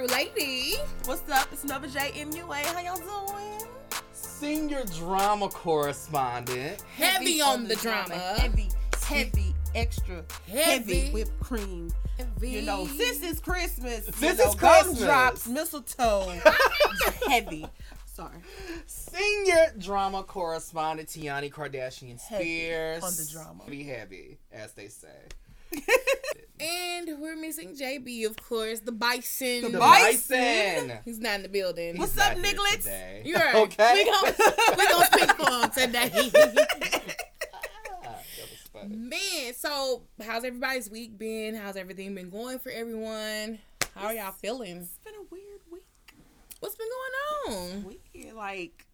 true lady. What's up? It's Nova J MUA. How y'all doing? Senior drama correspondent. Heavy, on, the drama. Heavy, heavy, extra Heavy. heavy, whipped cream. Heavy. You know, since it's Christmas, you Since know, it's Christmas. gumdrops, mistletoe, heavy. Sorry, Senior drama correspondent Tiani Kardashian Heavy Spears. on the drama. Be heavy, as they say. And we're missing JB, of course, the bison. The The Bison. bison. He's not in the building. What's He's up, not Nigglets? You're right. Okay. We gonna, we gonna speak for him today. That was funny. Man, so how's everybody's week been? How's everything been going for everyone? How are y'all feeling? it's been a weird week. What's been going on? Weird, like.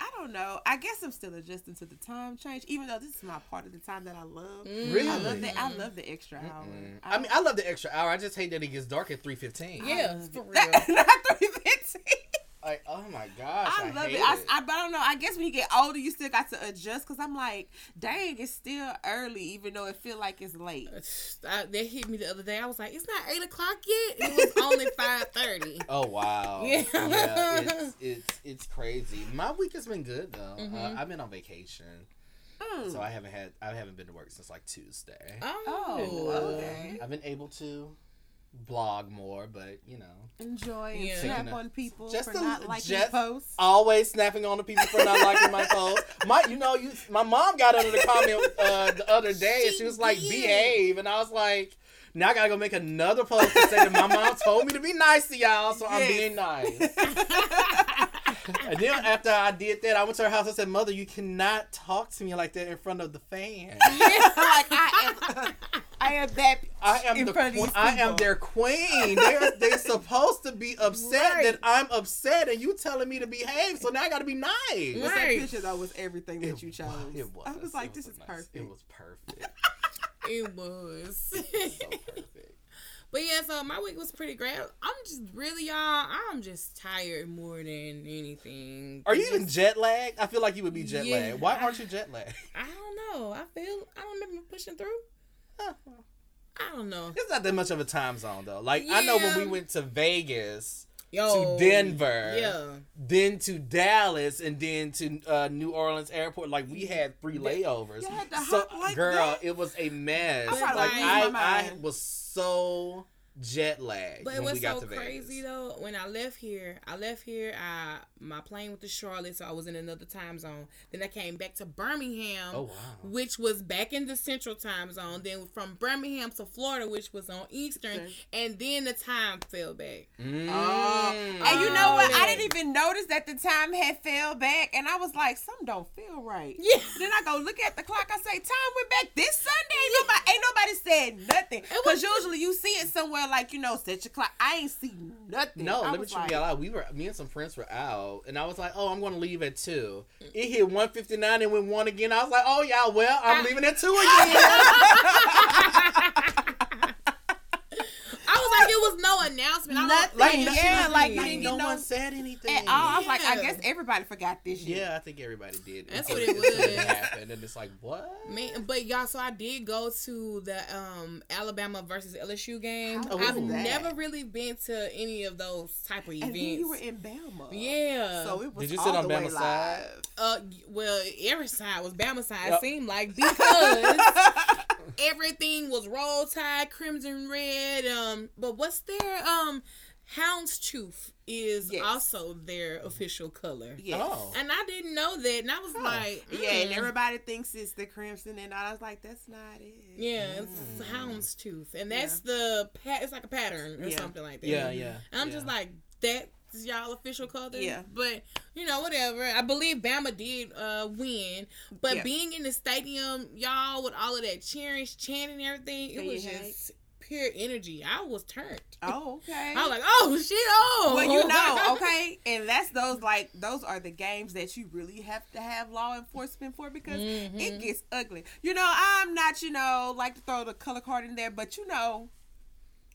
I don't know. I guess I'm still adjusting to the time change, even though this is my part of the time that I love. Really? I love the I love the extra hour. Mm. I mean, I love the extra hour. I just hate that it gets dark at three fifteen. Yeah, for real. Not three fifteen. Like, oh my gosh, I, I love hate it. I, I, but I don't know. I guess when you get older, you still got to adjust. Cause I'm like, dang, it's still early, even though it feel like it's late. I, that hit me the other day. I was like, "It's not eight o'clock yet. It was only five 30. Oh wow! Yeah. it's, it's it's crazy. My week has been good though. Uh, Mhm. I've been on vacation, Mm. so I haven't had I haven't been to work since like Tuesday. Oh, Oh, okay. I've been able to blog more, but you know, Enjoy and Yeah. snap on people just for a- not liking just- posts. always snapping on the people for not liking my post. My, you know, you my mom got under the comment uh, the other day, and She she was like, did. "Behave," and I was like. Now I gotta go make another post to say that my mom told me to be nice to y'all, so I'm being nice. And then after I did that, I went to her house. I said, "Mother, you cannot talk to me like that in front of the fan. like I am, I am that. I am in the front of these I am their queen. They're they're supposed to be upset Right. that I'm upset, and you telling me to behave. So now I got to be nice. But that Right. picture though was everything that It you was- chose. It was. I was like, It this a is nice- perfect. It was perfect. it was. so perfect. but yeah, so my week was pretty great. I'm just really, y'all. I'm just tired more than anything. Are you Just- even jet lagged? I feel like you would be jet Yeah. lagged. Why aren't you jet lagged? I don't know. I feel. I don't remember pushing through. Huh. I don't know. It's not that much of a time zone though. Like I know when we went to Vegas, Yo, to Denver, Yeah. then to Dallas, and then to uh, New Orleans Airport. Like we had three layovers. You had so, like girl, that? it was a mess. I'm like losing I, I was so jet lag. But it was we got so crazy Vegas. though. When I left here, I left here. I my plane went to Charlotte, so I was in another time zone. Then I came back to Birmingham, Oh wow. which was back in the Central Time Zone. Then from Birmingham to Florida, which was on Eastern, Okay. and then the time fell back. Mm. Oh, and you know what? Oh, I didn't even notice that the time had fell back, and I was like, "Something don't feel right." Yeah. Then I go look at the clock. I say, "Time went back this Sunday." Ain't nobody, ain't nobody said nothing. was- Because usually you see it somewhere like you know, set your clock. I ain't see nothing. No, I let me was check like, you out. We were me and some friends were out, and I was like, "Oh, I'm going to leave at 2. It hit one fifty nine and went one again. I was like, "Oh yeah, well, I'm I- leaving at two again." I was like, it was no announcement. I was Nothing. like, Yeah, nothing. like, you didn't no get no- one said anything. And I was like, I guess everybody forgot this year. Yeah, I think everybody did. That's until what it was. Happened, and it's like, what? Man, but y'all, so I did go to the um Alabama versus LSU game. How I've that? never really been to any of those type of And events. then you were in Bama. yeah. So it was Did you all sit on the way side? uh, well, every side was Bama side. Yep. Seemed like because everything was roll tide, crimson red. Um, but what's their um houndstooth is Yes. also their official color. Yes. Oh. And I didn't know that, and I was Huh. like, Yeah, and mm. everybody thinks it's the crimson, and I was like, that's not it. Yeah, it's Mm. houndstooth, and that's the pat. It's like a pattern or Yeah. something like that. Yeah, yeah. And I'm yeah. just like, that's y'all official color. Yeah. But you know, whatever. I believe Bama did uh win, but Yeah. being in the stadium, y'all with all of that cheering, chanting, and everything, it was just pure energy. I was turned. Oh, okay. I was like, oh shit, oh. well, you know, okay, and that's those like those are the games that you really have to have law enforcement for because it Mhm. gets ugly. You know, I'm not, you know, like to throw the color card in there, but you know,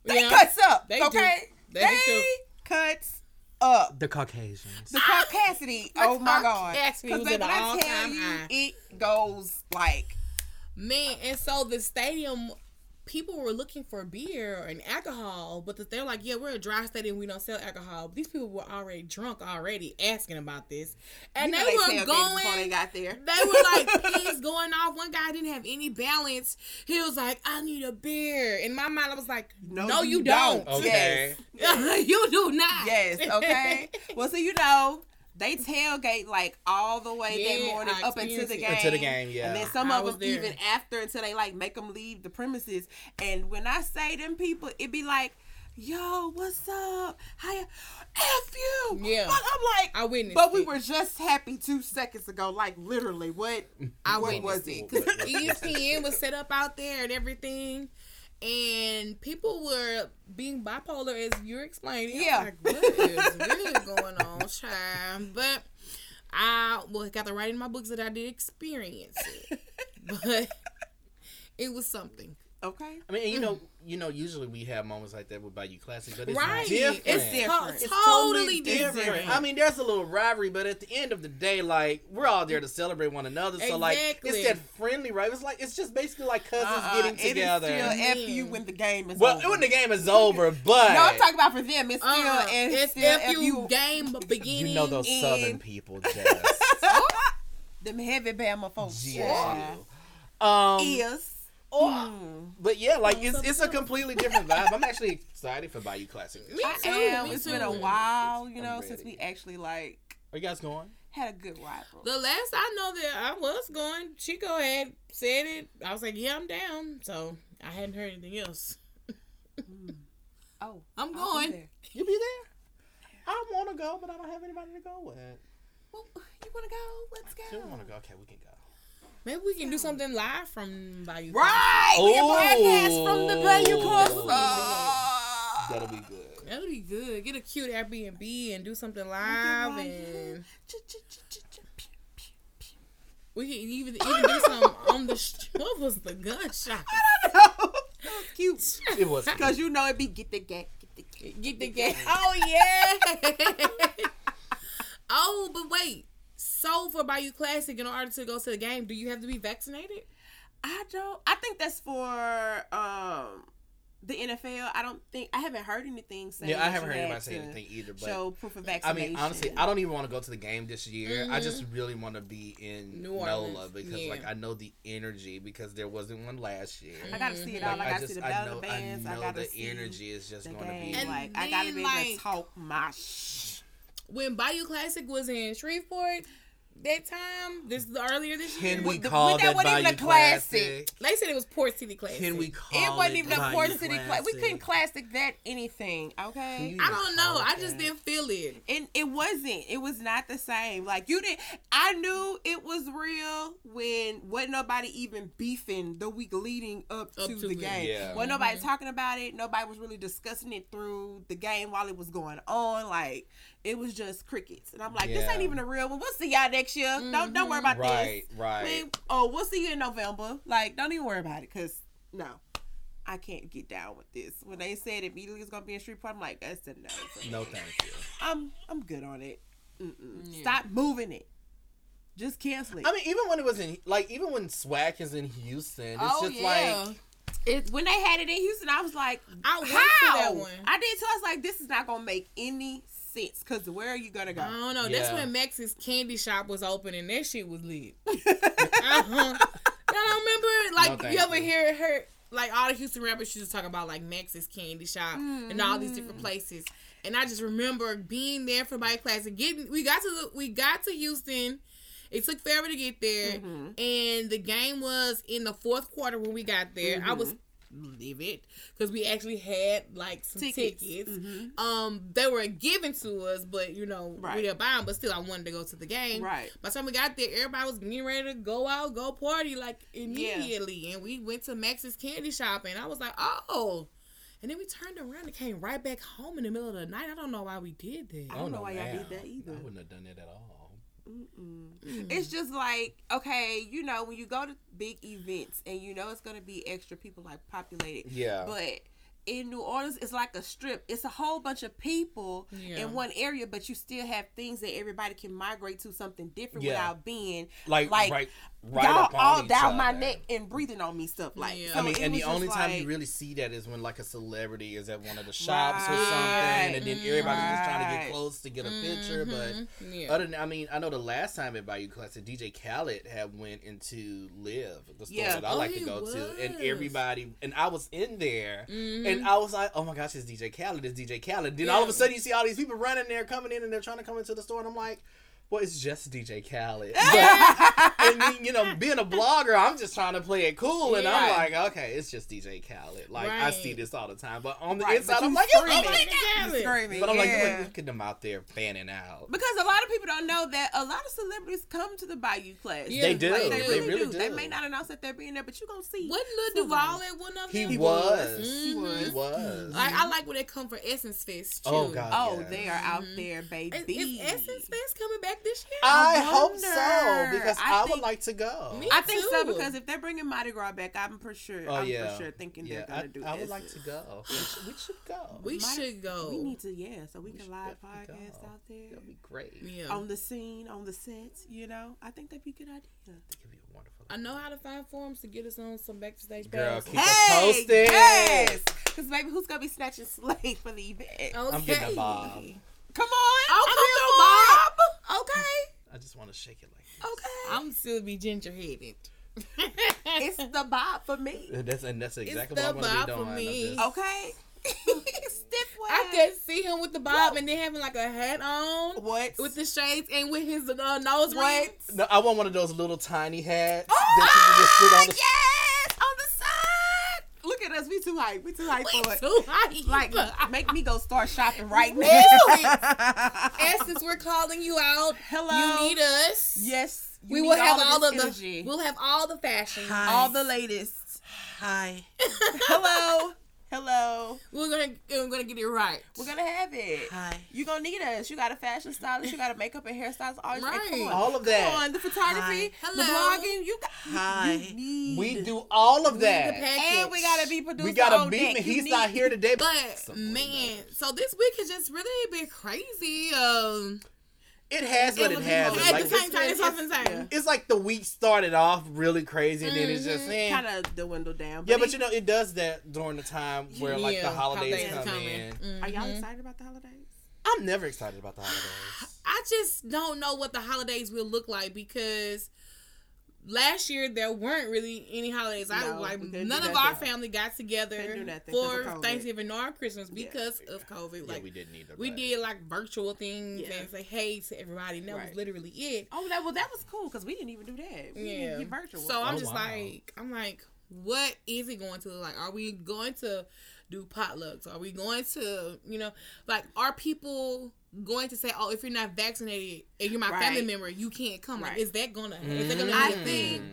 they Yeah. cuts up. They do. okay, They they, do. cuts up. the Caucasians. The caucasity. oh my god! Because was when I tell you, high. it goes like Man, and so the stadium people were looking for beer and alcohol, but they're like, "Yeah, we're a dry state and We don't sell alcohol." These people were already drunk already, asking about this, and You know they, tailgated were going. they going. got there. They were like pins going off. One guy didn't have any balance. He was like, "I need a beer." In my mind, I was like, "No, no you, don't. Okay. you do not." Yes, okay. well, so you know, they tailgate like all the way that Yeah, morning I up into the game. it. Into the game, yeah. And then some I of them there. even after until they like make them leave the premises. And when I say them people, it be like, "Yo, what's up? How you? F you." Yeah. But I'm like, I witnessed but we it. were just happy two seconds ago. Like literally, what? I what was it it? because ESPN was set up out there and everything, and people were being bipolar as you're explaining. Yeah. like, what is really going on, child? But I well got to write in my books that I did experience it, but it was something. Okay. I mean, you know, you know, usually we have moments like that with Bayou Classic, but it's right? different. It's, different. It's totally, different. different. I mean, there's a little rivalry, but at the end of the day, like we're all there to celebrate one another. So like, it's that friendly, right? It's like it's just basically like cousins Uh-uh. getting It is together. still F you when the game is well, over. when the game is over, but no, I'm talking about for them. It's still, Uh, it's it's still if F you you. game beginning. you know those in- Southern people, Jess. Them heavy Bama folks. Yes, you. Um, Is. Oh, Mm. but yeah, like it's it's a completely different vibe. I'm actually excited for Bayou Classic. Me I too, am. me It's been a too. while, you know, since we actually like Are you guys going? had a good rival. The last I know that I was going, Chico had said it. I was like, "Yeah, I'm down." So I hadn't heard anything else. Oh, I'm I'll be going. there. You be there? I want to go, but I don't have anybody to go with. Well, you want to go? Let's I go. do want to go. Okay, we can go. Maybe we can do something live from Bayou. Right. We can Oh. broadcast from the oh. Bayou Costa. That'll be good. That'll be good. Get a cute Airbnb and do something live, and we can even even do some on the. Sh- what was the gunshot? I don't was cute. It was. Because you know it'd be get the gate, get the gate. Get the game. Oh yeah. oh, but wait. So for Bayou Classic, in order to go to the game, do you have to be vaccinated? I don't. I think that's for um the NFL. I don't think I haven't heard anything saying. Yeah, I haven't heard anybody say anything either. But Show proof of vaccination. I mean, honestly, I don't even want to go to the game this year. I just really want to be in New NOLA because, yeah. like, I know the energy because there wasn't one last year. I gotta see it Like, all. I gotta see the I battle know, bands. I I, gotta the see energy is just going to be. And like I gotta then, be able like- to talk my sh. When Bayou Classic was in Shreveport that time, this is earlier this year. Can we the- call that that wasn't even a classic. Classic? They said it was Port City Classic. Can we call It wasn't even a Bayou Port City class. We couldn't classic that anything. Okay. I don't know. I just that? didn't feel it. and it wasn't. It was not the same. Like you didn't. I knew it was real when wasn't nobody even beefing the week leading up, Up to, to the it. game. Yeah. Wasn't nobody mm-hmm. talking about it. Nobody was really discussing it through the game while it was going on. Like it was just crickets. And I'm like, this ain't even a real one. We'll see y'all next year. Don't don't mm-hmm. worry about Right, this. right. Man, oh, we'll see you in November. Like, don't even worry about it, cause no. I can't get down with this. When they said immediately it's gonna be in street I'm like, that's a no. No, thank you. I'm I'm good on it. Mm-mm. Stop moving it. Just cancel it. I mean, even when it was in, like, even when Swag is in Houston, it's oh just yeah. like, it, when they had it in Houston, I was like, I went how? to that one. I did too. I was like, this is not gonna make any sense. Cause where are you gonna go? I don't know. That's when Max's candy shop was open and that shit was lit. uh-huh. Y'all don't remember? Like, No, you ever you. hear her? Like all the Houston rappers used to talk about like Max's candy shop and all these different Mm. places. And I just remember being there for my class and getting. We got to the, we got to Houston. It took forever to get there, Mm-hmm. and the game was in the fourth quarter when we got there. I was livid because we actually had like some Tickets. tickets. Mhm. Um, they were given to us, but you know Right. we didn't buy them. But still, I wanted to go to the game. Right. By the time we got there, everybody was getting ready to go out, go party like immediately, and we went to Max's Candy Shop, and I was like, oh. And then we turned around and came right back home in the middle of the night. I don't know why we did that. I don't know why y'all did that either. I wouldn't have done that at all. It's just like okay, you know, when you go to big events and you know it's gonna be extra people like populated. Yeah. But in New Orleans, it's like a strip. It's a whole bunch of people Yeah. in one area, but you still have things that everybody can migrate to something different Yeah. without being Like, like right. Right y'all up all each down my neck and breathing on me stuff like. Yeah. so I mean, and the only just time like- you really see that is when like a celebrity is at one of the shops or something, and then everybody's just trying to get close to get a picture. But Mhm. yeah. other than, I mean, I know the last time at Bayou Classic, DJ Khaled had went into Live, the store Yeah. that I Oh, like to he go to, and everybody, and I was in there, Mhm. and I was like, oh my gosh, it's DJ Khaled, it's DJ Khaled. Then Yeah. all of a sudden, you see all these people running there, coming in, and they're trying to come into the store, and I'm like. Well, it's just DJ Khaled. But, and you know, being a blogger, I'm just trying to play it cool, and I'm like, okay, it's just DJ Khaled. Like I see this all the time, but on the Right, inside, but I'm like, oh screaming. my DJ god! Khaled. screaming. But I'm like, yeah. look, look at them out there fanning out. Because a lot of people don't know that a lot of celebrities come to the Bayou class. Yeah, They do. Like, They really do. They may not announce that they're being there, but you gonna see. Wasn't Lil Duval at one of He, them? was. He Mhm. was. He was. Like, I like when they come for Essence Fest too. Oh, God. Oh, Yeah. they are out there, baby. Is, is Essence Fest coming back this year? I, I hope so because I I, would like to go. Me I think so because if they're bringing Mardi Gras back, I'm for sure. Oh I'm yeah, for sure thinking yeah. they're gonna I, do. I would like to go. We should, we should go. we Might- should go. We need to, yeah, so we, We can live definitely podcast go. out there That'd be great. yeah. on the scene, on the sets. You know, I think that'd be a good idea. It could be wonderful. I know how to find forums to get us on some backstage Girl, passes. keep us posted. yes, because baby, who's gonna be snatching slave for the event? Okay. I'm getting a bob. Come on, Oh, I'm come on, Bob. Okay. I just want to shake it like this. Okay, I'm still be ginger headed. it's the bob for me. That's and that's exactly the what I'm bob gonna be doing. I'm me. just- Okay, stiff one. I could see him with the bob and then having like a hat on what with the shades and with his uh, nose What? rings. No, I want one of those little tiny hats Oh, that you can just put on the. yes, on the side. Look at us, we too hype. We too hype We for it. too hype. Like, make me go start shopping right Woo! now. Essence, we're calling you out. Hello. You need us. Yes, you we need will have all, this of the. energy. We'll have all the fashion. All the latest. Hi. Hello, hello. We're gonna we're gonna get it right. We're gonna have it. Hi. You gonna need us. You got a fashion stylist. You got a makeup and hairstylist. All right. Right. Come on. All of that. Come on, the photography, Hi. the Hello. blogging. You got. Hi. You need. We do all of We the that. And we gotta be produced. We gotta on beat deck. He's need- not here today. But Something man, else. so this week has just really been crazy. Um, It has, but It it, hasn't. at Like, the same it's, time, it's it's- often time. it's like the week started off really crazy, and then it's just kind of dwindle down. Yeah, but you know, it does that during the time where like the holidays, holidays come coming. in. are y'all Mhm. excited about the holidays? I'm never excited about the holidays. I just don't know what the holidays will look like because last year there weren't really any holidays. I No, like none of our family got together Couldn't do nothing 'cause for. Thanksgiving nor Christmas Yeah. because of COVID. yeah, Like we didn't need we did like virtual things Yeah. and say hey to everybody, and that Right. was literally it. Oh, that well, that was cool because we didn't even do that. We Yeah. didn't get virtual. So I'm Oh, just wow. like, I'm like, what is it going to look like? Are we going to do potlucks? Are we going to, you know, like, are people going to say, oh, if you're not vaccinated and you're my family member, you can't come? Like, is that gonna, is that gonna be I a thing?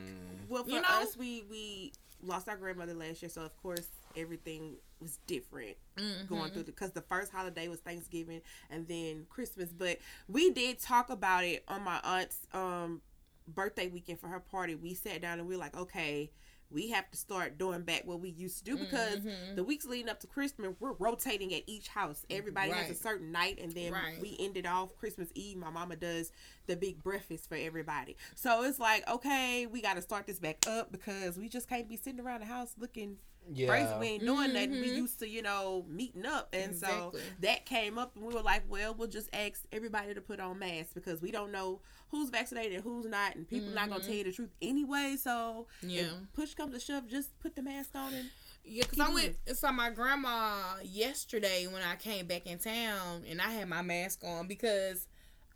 well, for You know? us, we we lost our grandmother last year, so of course everything was different Mm-hmm. going through because the first holiday was Thanksgiving and then Christmas. But we did talk about it on my aunt's um birthday weekend for her party. We sat down and we were like, okay. We have to start doing back what we used to do because Mhm. the weeks leading up to Christmas, we're rotating at each house. Everybody has a certain night, and then Right. we ended off Christmas Eve. My mama does the big breakfast for everybody. So it's like, okay, we got to start this back up because we just can't be sitting around the house looking Yeah. crazy. We ain't doing that. We Mhm. used to, you know, meeting up. And Exactly. so that came up, and we were like, well, we'll just ask everybody to put on masks because we don't know who's vaccinated and who's not, and people not going to tell you the truth anyway. So Yeah. push comes to shove, just put the mask on and Yeah, because Keep I went moving. and saw my grandma yesterday when I came back in town, and I had my mask on because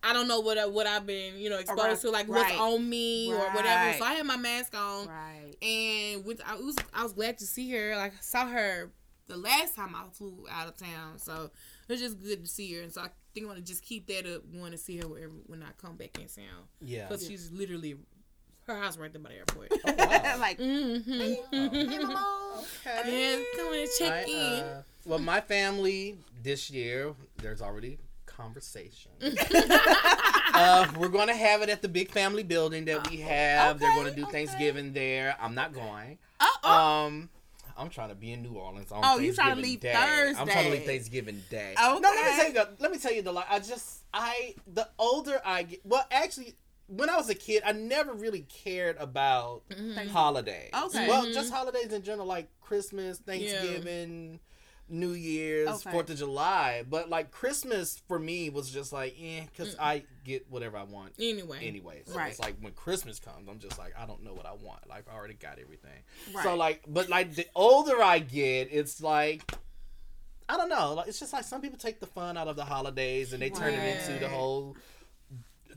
I don't know what I, what I've been you know exposed Right, to, like right. what's on me or whatever. So I had my mask on, right. and with I was I was glad to see her. Like I saw her the last time I flew out of town, so it was just good to see her. And so I think I'm gonna just keep that up. Want to see her wherever when I come back in town Yeah. because she's literally her house right there by the airport. Oh, wow. like, mm-hmm. hey, mama. And coming to check I, in. uh, well, my family this year, there's already conversation. uh, we're going to have it at the big family building that we have. They're going to do Okay, okay. Thanksgiving there. I'm not going. Uh-oh. Um, I'm trying to be in New Orleans on Oh, you trying to leave Day. I'm trying to leave Thanksgiving Day. Okay. No, let me tell you. the- Let me tell you the. li- I just I the older I get. Well, actually, when I was a kid, I never really cared about Mhm. holidays. Okay. Well, Mhm. just holidays in general, like Christmas, Thanksgiving, New Year's, Okay. Fourth of July. But like Christmas for me was just like, eh, because. I get whatever I want Anyway. anyway. So Right. it's like when Christmas comes, I'm just like, I don't know what I want. Like I already got everything. Right. So like, but like the older I get, it's like. I don't know. Like it's just like some people take the fun out of the holidays and they turn it into the whole,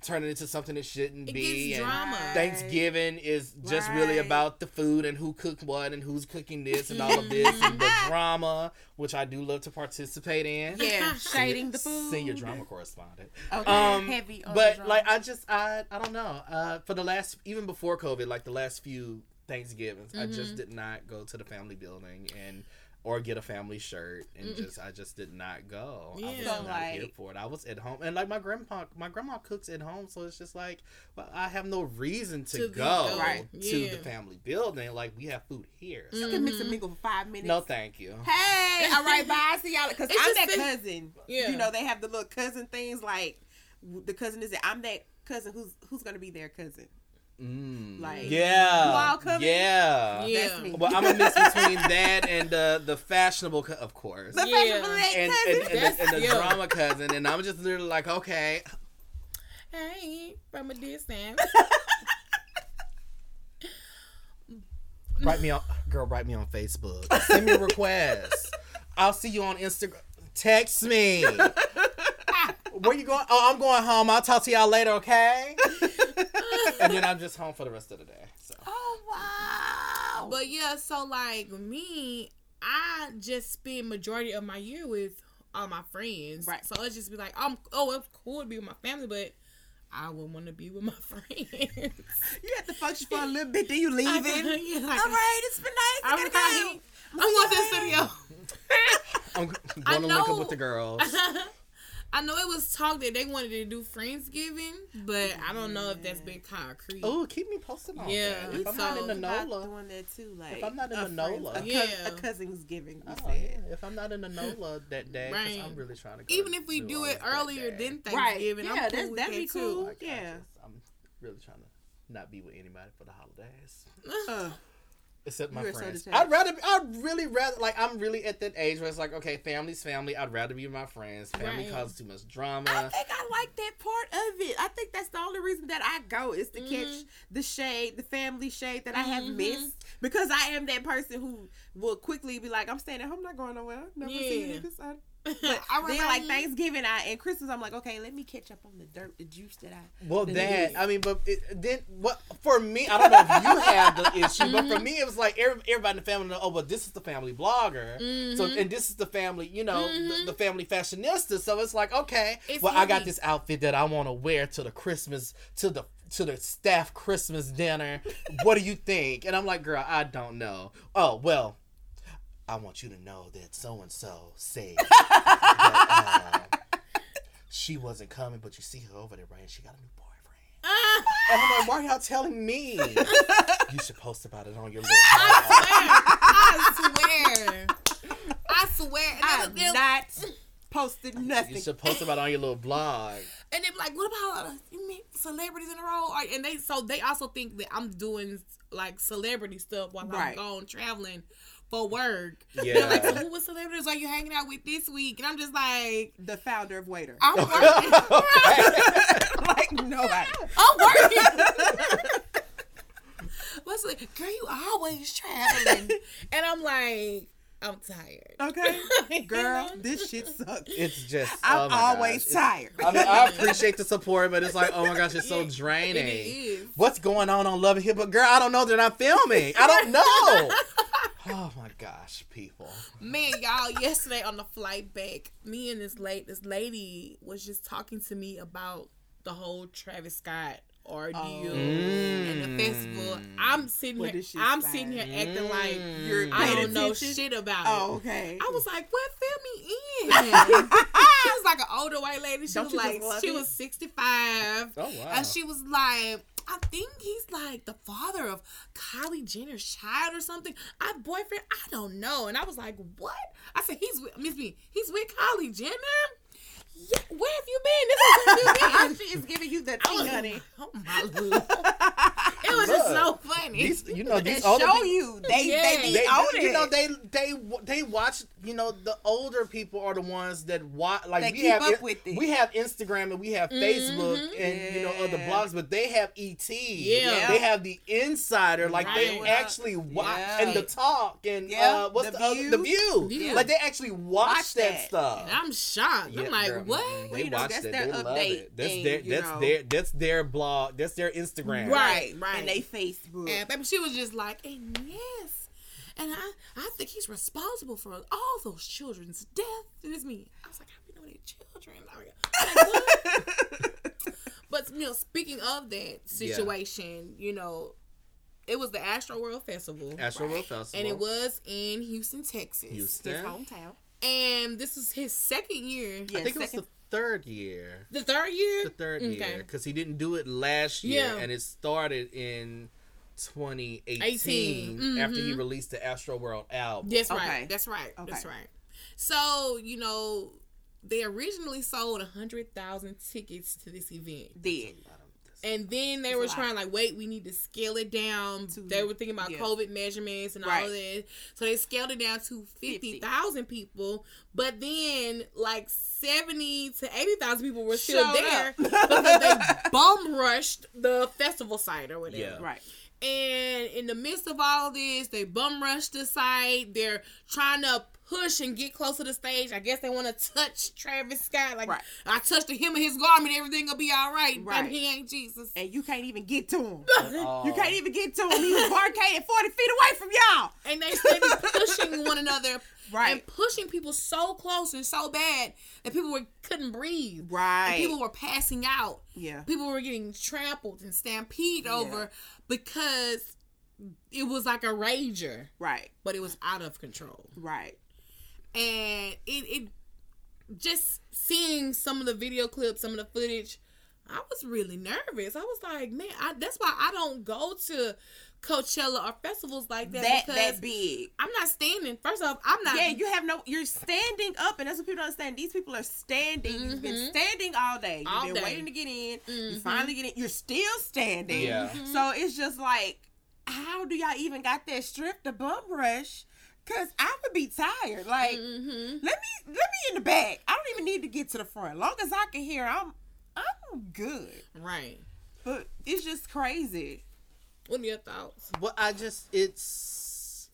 turn it into something it shouldn't It be. gets and drama. Thanksgiving is just really about the food and who cooked what and who's cooking this and all of this and the drama, which I do love to participate in. yeah, shading the food. Senior drama correspondent. Okay, Um, heavy. on But drama. like I just I I don't know. Uh, for the last even before COVID, like the last few Thanksgivings, I just Mhm. did not go to the family building and or get a family shirt and Mm-mm. just I just did not go. I was Yeah. not So, here for it. I was at home and like my grandpa my grandma cooks at home, so it's just like well I have no reason to, To be- go Right. to Yeah. the family building. Like we have food here. So. you can mix and mingle for five minutes. No, thank you. Hey, all right, bye. See y'all. Because I'm that the- cousin. Yeah. You know, they have the little cousin things like the cousin is that I'm that cousin who's who's gonna be their cousin. Mm. Like, yeah, you coming? yeah. Yeah. Well, I'm a mix between that and the the fashionable, co- of course, the Yeah. fashionable late and cousin. and, and, the, and the Yeah. drama cousin, and I'm just literally like, okay, Hey, from a distance. write me on, girl, write me on Facebook, send me a request. I'll see you on Instagram. Text me. Where you going? Oh, I'm going home. I'll talk to y'all later, okay? and then I'm just home for the rest of the day. So. oh wow. But yeah, so like me, I just spend majority of my year with all my friends. Right. So it's just be like, I'm oh, it's cool to be with my family, but I would want to be with my friends. you have to function for a little bit, then you leave it. yeah, All like, right, it's been nice. I I'm gotta right. go. I'm going to the studio. I'm going to link up with the girls. I know it was talk that they wanted to do Friendsgiving, but I don't know if that's been concrete. Oh, keep me posted on Yeah, that. If I'm not in so- the About NOLA, doing that too, like if I'm not in a the NOLA. a, Yeah. a cousin's giving. We Oh, said. yeah. If I'm not in the NOLA that day, 'cause Right. I'm really trying to. Go Even if we New do it earlier day. than Right. Thanksgiving, Yeah, I'm cool with that'd that be too. cool. Like, Yeah. just- I'm really trying to not be with anybody for the holidays. Uh, Except my You are so friends. I'd rather, I'd really rather, like, I'm really at that age where it's like, okay, family's family. I'd rather be with my friends. Family Right. causes too much drama. I think I like that part of it. I think that's the only reason that I go is to catch Mhm. the shade, the family shade that I have Mhm. missed. Because I am that person who will quickly be like, I'm staying at home, not going nowhere. Never see you Yeah. niggas. I- But But then like Thanksgiving I, and Christmas, I'm like, okay, let me catch up on the dirt, the juice that I. Well, Then that. I mean, but it, then what for me? I don't know if you have the issue, but for me, it was like every, everybody in the family. know, Oh, well, this is the family blogger. So Mhm. and this is the family, you know, the, Mhm. the family fashionista. So it's like, okay, It's well, I got this outfit that I want to wear to the Christmas to the to the staff Christmas dinner. what do you think? And I'm like, girl, I don't know. Oh well, I want you to know that so and so said that uh, she wasn't coming, but you see her over there, right? And she got a new boyfriend. And I'm like, why are y'all telling me? you should post about it on your little blog. I swear. I swear. And I'm they- they'll- not posted nothing. You should post about it on your little blog. And they be like, "What about uh, you mean celebrities in a row?" Or- And they so they also think that I'm doing like celebrity stuff while Right. I'm gone traveling for work. Yeah. They're like, "So who what celebrities are you hanging out with this week?" And I'm just like, The founder of Waiter. "I'm working. like nobody. I'm working." What's like, girl? You always traveling, and I'm like, I'm tired. Okay, girl, this shit sucks. It's just. I'm oh always gosh. It's- tired. I mean, I appreciate the support, but it's like, oh my gosh, it's so draining. It is. What's going on on Love and Hip? But girl, I don't know They're not filming. I don't know. oh my gosh, people. Man, y'all, yesterday on the flight back, me and this late this lady was just talking to me about the whole Travis Scott ordeal Oh. and the festival. Mm. I'm sitting What here I'm say? sitting here acting like You're mm. I don't know shit about Oh, it. okay. I was like, "What? Fill me in." she was like an older white lady. She Don't was like, she it? was 65. Oh wow. And she was like, I think he's like the father of Kylie Jenner's child or something. I boyfriend, I don't know. And I was like, what? I said, he's with Miss B, he's with Kylie Jenner? Yeah, where have you been? This is where you been. she is giving you the I was tea, honey. oh my lord. It was just so Look, funny. These, you know, They these older show people- you. They Yeah. they be They, on you it. know, they they they watch. You know, the older people are the ones that watch. Like They we keep have, up with it. we have Instagram and we have Facebook and you know other Yeah. blogs, but they have ET. Yeah. they have the insider. Like they Right. actually watch Yeah. and the talk and Yeah. uh, what's The the, other, View. the view. Yeah. Like they actually watch, Watch that, that. stuff. And I'm shocked. Yeah, I'm like, girl, what? They Well, you know, watch that's that. their They love update it. That's thing, their that's know. their that's their blog. That's their Instagram. Right. right. And they Facebook. And baby, she was just like, and yes. And I, I think he's responsible for all those children's death. And it's me. I was like, how do you know they're children? Like, what? but you know, speaking of that situation, you know, it was the Astroworld Festival. Astroworld Festival. and it was in Houston, Texas. Houston. His hometown. And this is his second year. Yeah, I think it was the third year. The third year? the third Okay. year because he didn't do it last year Yeah. and it started in 2018 18, mm-hmm. after he released the Astroworld album. That's Okay. right. That's right. That's right. So, you know, they originally sold 100,000 tickets to this event. Did. And then they a were trying like, wait, we need to scale it down. To- they were thinking about yeah. COVID measurements and all Right. of that. So they scaled it down to 50,000 people. But then like 70 to 80,000 people were still Showed there because they bum rushed the festival site or whatever. Yeah. Right. And in the midst of all this, they bum rush the site. They're trying to push and get close to the stage. I guess they want to touch Travis Scott. Like, Right. I touched the hem of his garment, everything will be all right. Right. And he ain't Jesus. And you can't even get to him. You can't even get to him. He was barricaded 40 feet away from y'all. And they started pushing one another. Right. And pushing people so close and so bad that people were couldn't breathe. And Right. people were passing out. yeah. People were getting trampled and stampeded Yeah. over because it was like a rager, Right. but it was out of control. Right. and it it just seeing some of the video clips, some of the footage, I was really nervous. I was like, man, I, that's why I don't go to Coachella or festivals like that, That because that big. I'm not standing. First off, I'm not. Yeah, you have no. You're standing up, and that's what people don't understand. These people are standing. You've been Mhm. standing all day. You've All been day. waiting to get in. You Mhm. finally get in. You're still standing. Yeah. Mhm. So it's just like, how do y'all even got that strip to bum rush? Cause I would be tired. Like, Mhm. let me let me in the back. I don't even need to get to the front. Long as I can hear, I'm I'm good. right. But it's just crazy. What are your thoughts? Well, I just it's.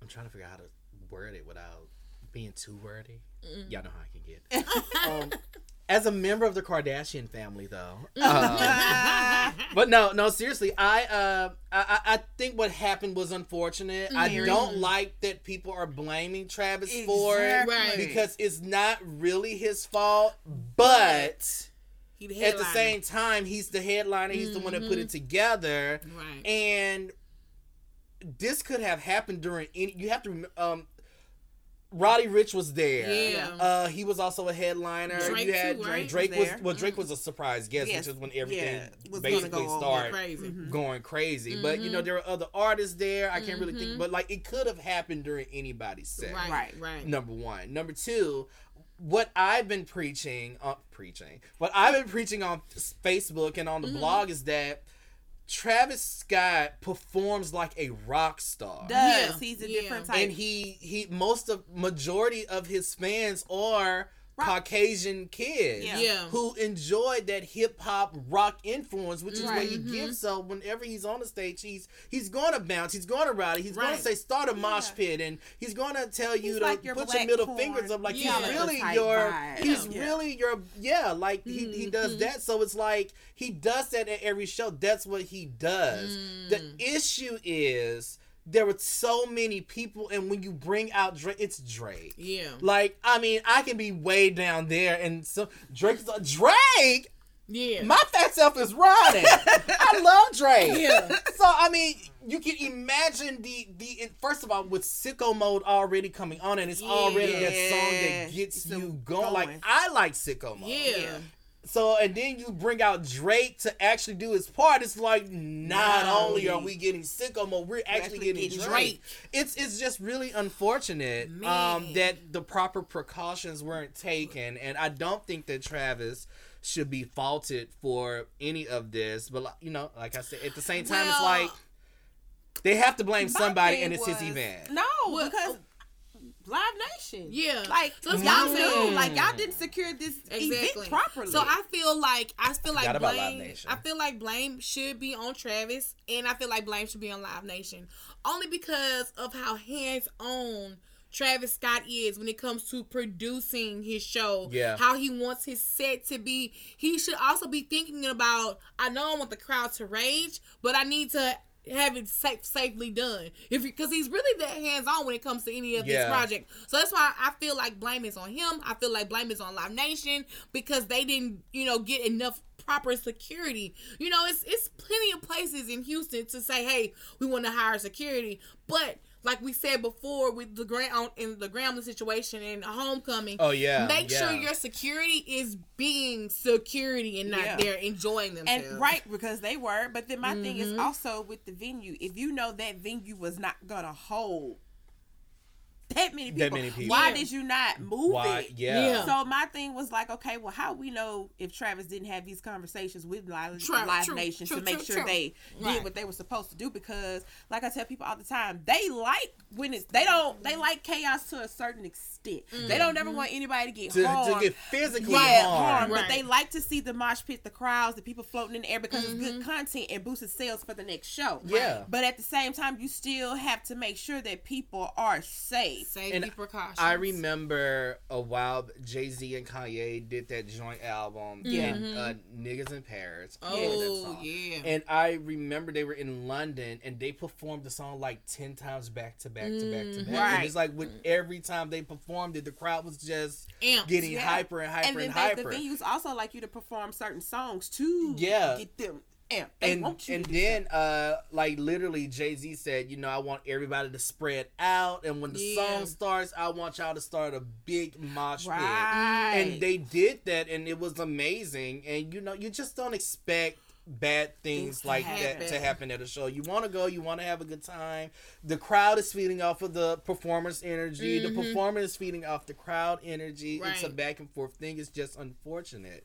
I'm trying to figure out how to word it without being too wordy. Mm. Y'all know how I can get. um, as a member of the Kardashian family, though, uh, but no, no, seriously, I, uh, I, I I think what happened was unfortunate. I Mhm. don't like that people are blaming Travis for it because it's not really his fault, but. The At the same time, he's the headliner. He's the one that put it together right. and this could have happened during any you have to um Roddy Ricch was there. Yeah. Uh he was also a headliner. Drake you had too, right? Drake Was was well Drake was a surprise guest, Yes. which is when everything Yeah, basically go started Crazy. Mhm. going crazy. But you know, there were other artists there. I can't really think but like it could have happened during anybody's set. Right. Right. Right. Number one. Number two, what I've been preaching, uh, preaching, what I've been preaching on Facebook and on the Mhm. blog is that Travis Scott performs like a rock star. Does Yeah, he's a yeah. different type. and he he most of majority of his fans are Rock. Caucasian kids Yeah. Yeah. who enjoyed that hip hop rock influence, which is what he Right. gives. So whenever he's on the stage, he's he's gonna bounce, he's gonna ride, he's gonna say start a mosh Yeah. pit, and he's gonna tell you He's to like your put your middle corn fingers up, like Yeah. he's really your vibe. he's Yeah. really your yeah, like he he does Mhm. that. So it's like he does that at every show. That's what he does. The Mm. issue is there were so many people, and when you bring out Drake, it's Drake. Yeah. Like, I mean, I can be way down there, and so Drake's like, Drake. Yeah. My fat self is running. I love Drake. Yeah. So I mean, you can imagine the the first of all with sicko mode already coming on, and it's already that song that gets It's you a- going. Like. I like sicko mode. yeah. So and then you bring out Drake to actually do his part. It's like not No. only are we getting sicko mode, we're actually, actually getting, getting Drake. Drake. It's it's just really unfortunate um, that the proper precautions weren't taken, and I don't think that Travis should be faulted for any of this. But like, you know, like I said, at the same time, it's like they have to blame somebody, and it's his event. No, Well, because Live Nation. Yeah. Like So y'all what knew, like y'all didn't secure this event properly. So I feel like I feel like Forgot blame. I feel like blame should be on Travis, and I feel like blame should be on Live Nation, only because of how hands on. Travis Scott is when it comes to producing his show. Yeah. How he wants his set to be. He should also be thinking about I know I want the crowd to rage, but I need to have it safe, safely done. If because he's really that hands on when it comes to any of Yeah. this project. So that's why I feel like blame is on him. I feel like blame is on Live Nation because they didn't, you know, get enough proper security. You know, it's it's plenty of places in Houston to say, hey, we want to hire security, but like we said before with the ground in the Grambling situation and homecoming. Oh yeah, Make yeah. sure your security is being security and not Yeah. there enjoying themselves. and right because they were, but then my thing Mm-hmm. is also with the venue. If you know that venue was not gonna hold that many people, That many people. why Yeah. did you not move Why? it? Yeah. Yeah. So my thing was like, okay, well, how we know if Travis didn't have these conversations with Live, True, Live true, Nation true, to make true, sure true. they Right. did what they were supposed to do? Because, like I tell people all the time, they like when it's they don't they like chaos to a certain extent. They don't ever want anybody to get to, harmed. to get physically yeah, harmed. harmed, but they like to see the mosh pit, the crowds, the people floating in the air because it's Mm-hmm. good content and boosts sales for the next show. Yeah. But at the same time, you still have to make sure that people are safe. Safety And precautions. I remember a while Jay Z and Kanye did that joint album, Yeah. and, uh, Niggas in Paris. Oh Yeah, yeah. And I remember they were in London and they performed the song like 10 times back to back to back to back. Right. And it's like with every time they performed it, the crowd was just Amped. getting Yeah. hyper and hyper and hyper and, they, the venues also like you to perform certain songs to Yeah. get them amped. And and then uh like literally Jay Z said, you know, I want everybody to spread out, and when the Yeah. song starts, I want y'all to start a big mosh that. pit. And they did that, and it was amazing. And you know, you just don't expect bad things like that to happen at a show. You want to go, you want to have a good time. The crowd is feeding off of the performer's energy. The mm-hmm. performer is feeding off the crowd energy. It's a back and forth thing. It's just unfortunate.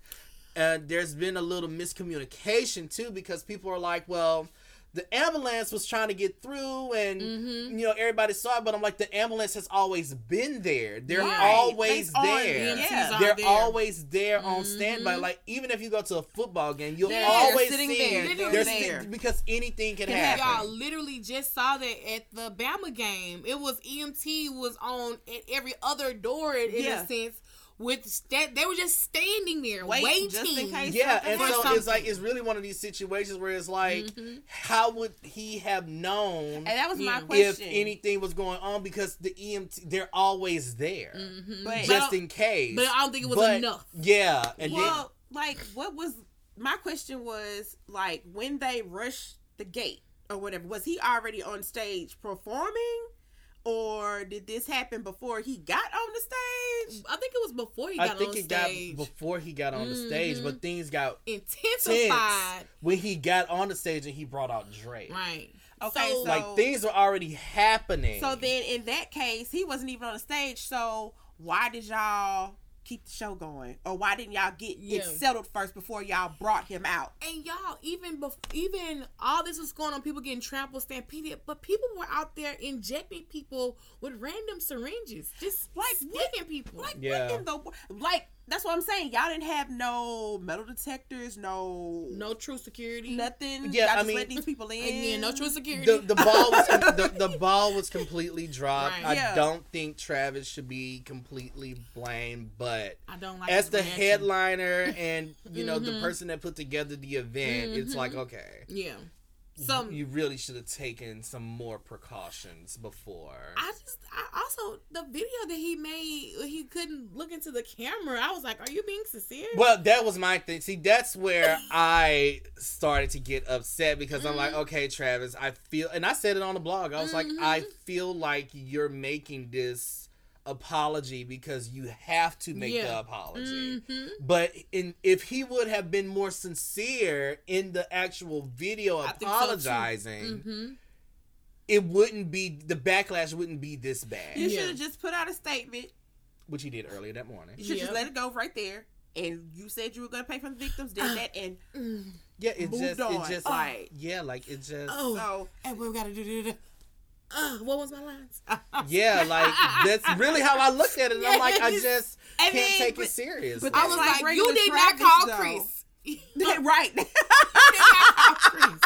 And there's been a little miscommunication too because people are like, well, the ambulance was trying to get through and mm-hmm. you know everybody saw it but i'm like the ambulance has always been there they're Right. always They are- there yeah. they're there. always there on mm-hmm. standby like even if you go to a football game you'll They're always sitting see there. They're they're there. si- because anything can Can happen Y'all literally just saw that at the Bama game. It was EMT was on at every other door in, in Yeah. a sense. With sta- they were just standing there Wait, waiting. just in case yeah and so happens. it's like it's really one of these situations where it's like Mm-hmm. how would he have known and that was my Yeah. if question. anything was going on because the EMT they're always there but just in case. But I don't think it was But, enough. Yeah, and well, like what was my question was like when they rushed the gate or whatever, was he already on stage performing? Or did this happen before he got on the stage? I think it was before he got I think on it stage. got before he got on the stage, Mm-hmm. but things got Intensified. when he got on the stage and he brought out Drake. Right. Okay, So, so- Like things were already happening. So then in that case, he wasn't even on the stage. So why did y'all keep the show going? Or why didn't y'all get Yeah. it settled first before y'all brought him out? and y'all, even bef- even all this was going on, people getting trampled, stampeded, but people were out there injecting people with random syringes, just Like, like what- sticking people. Like Yeah. what in the like that's what I'm saying. Y'all didn't have no metal detectors, no no true security. nothing. Yeah, y'all I just mean- let these people in. Again, no true security. the the ball was the, the ball was completely dropped. Right. I Yeah. don't think Travis should be completely blamed, but I don't like as the reaction. headliner and you know the Mhm. person that put together the event, it's like okay, Yeah. So you really should have taken some more precautions before. I just I also the video that he made he couldn't look into the camera. I was like, Are you being sincere? Well, that was my thing. See, that's where I started to get upset because I'm Mm-hmm. like, okay, Travis, I feel, and I said it on the blog. I was like, Mhm. I feel like you're making this apology because you have to make Yeah. the apology. Mhm. But in if he would have been more sincere in the actual video I think so, too. apologizing, Mhm. it wouldn't be the backlash wouldn't be this bad, You Yeah. should have just put out a statement. which he did earlier that morning. You should Yeah. just let it go right there. And you said you were gonna pay for the victims, did that, and Mm. Yeah, it Moved just it on. just Like- yeah, like it just Oh, so and we gotta do do do. Uh, what was my lines? yeah, like that's really how I looked at it. And I'm like, I just And can't then- take but- it serious. but I was like like, regular you did not Travis, call though. Chris. You right. did not call Chris.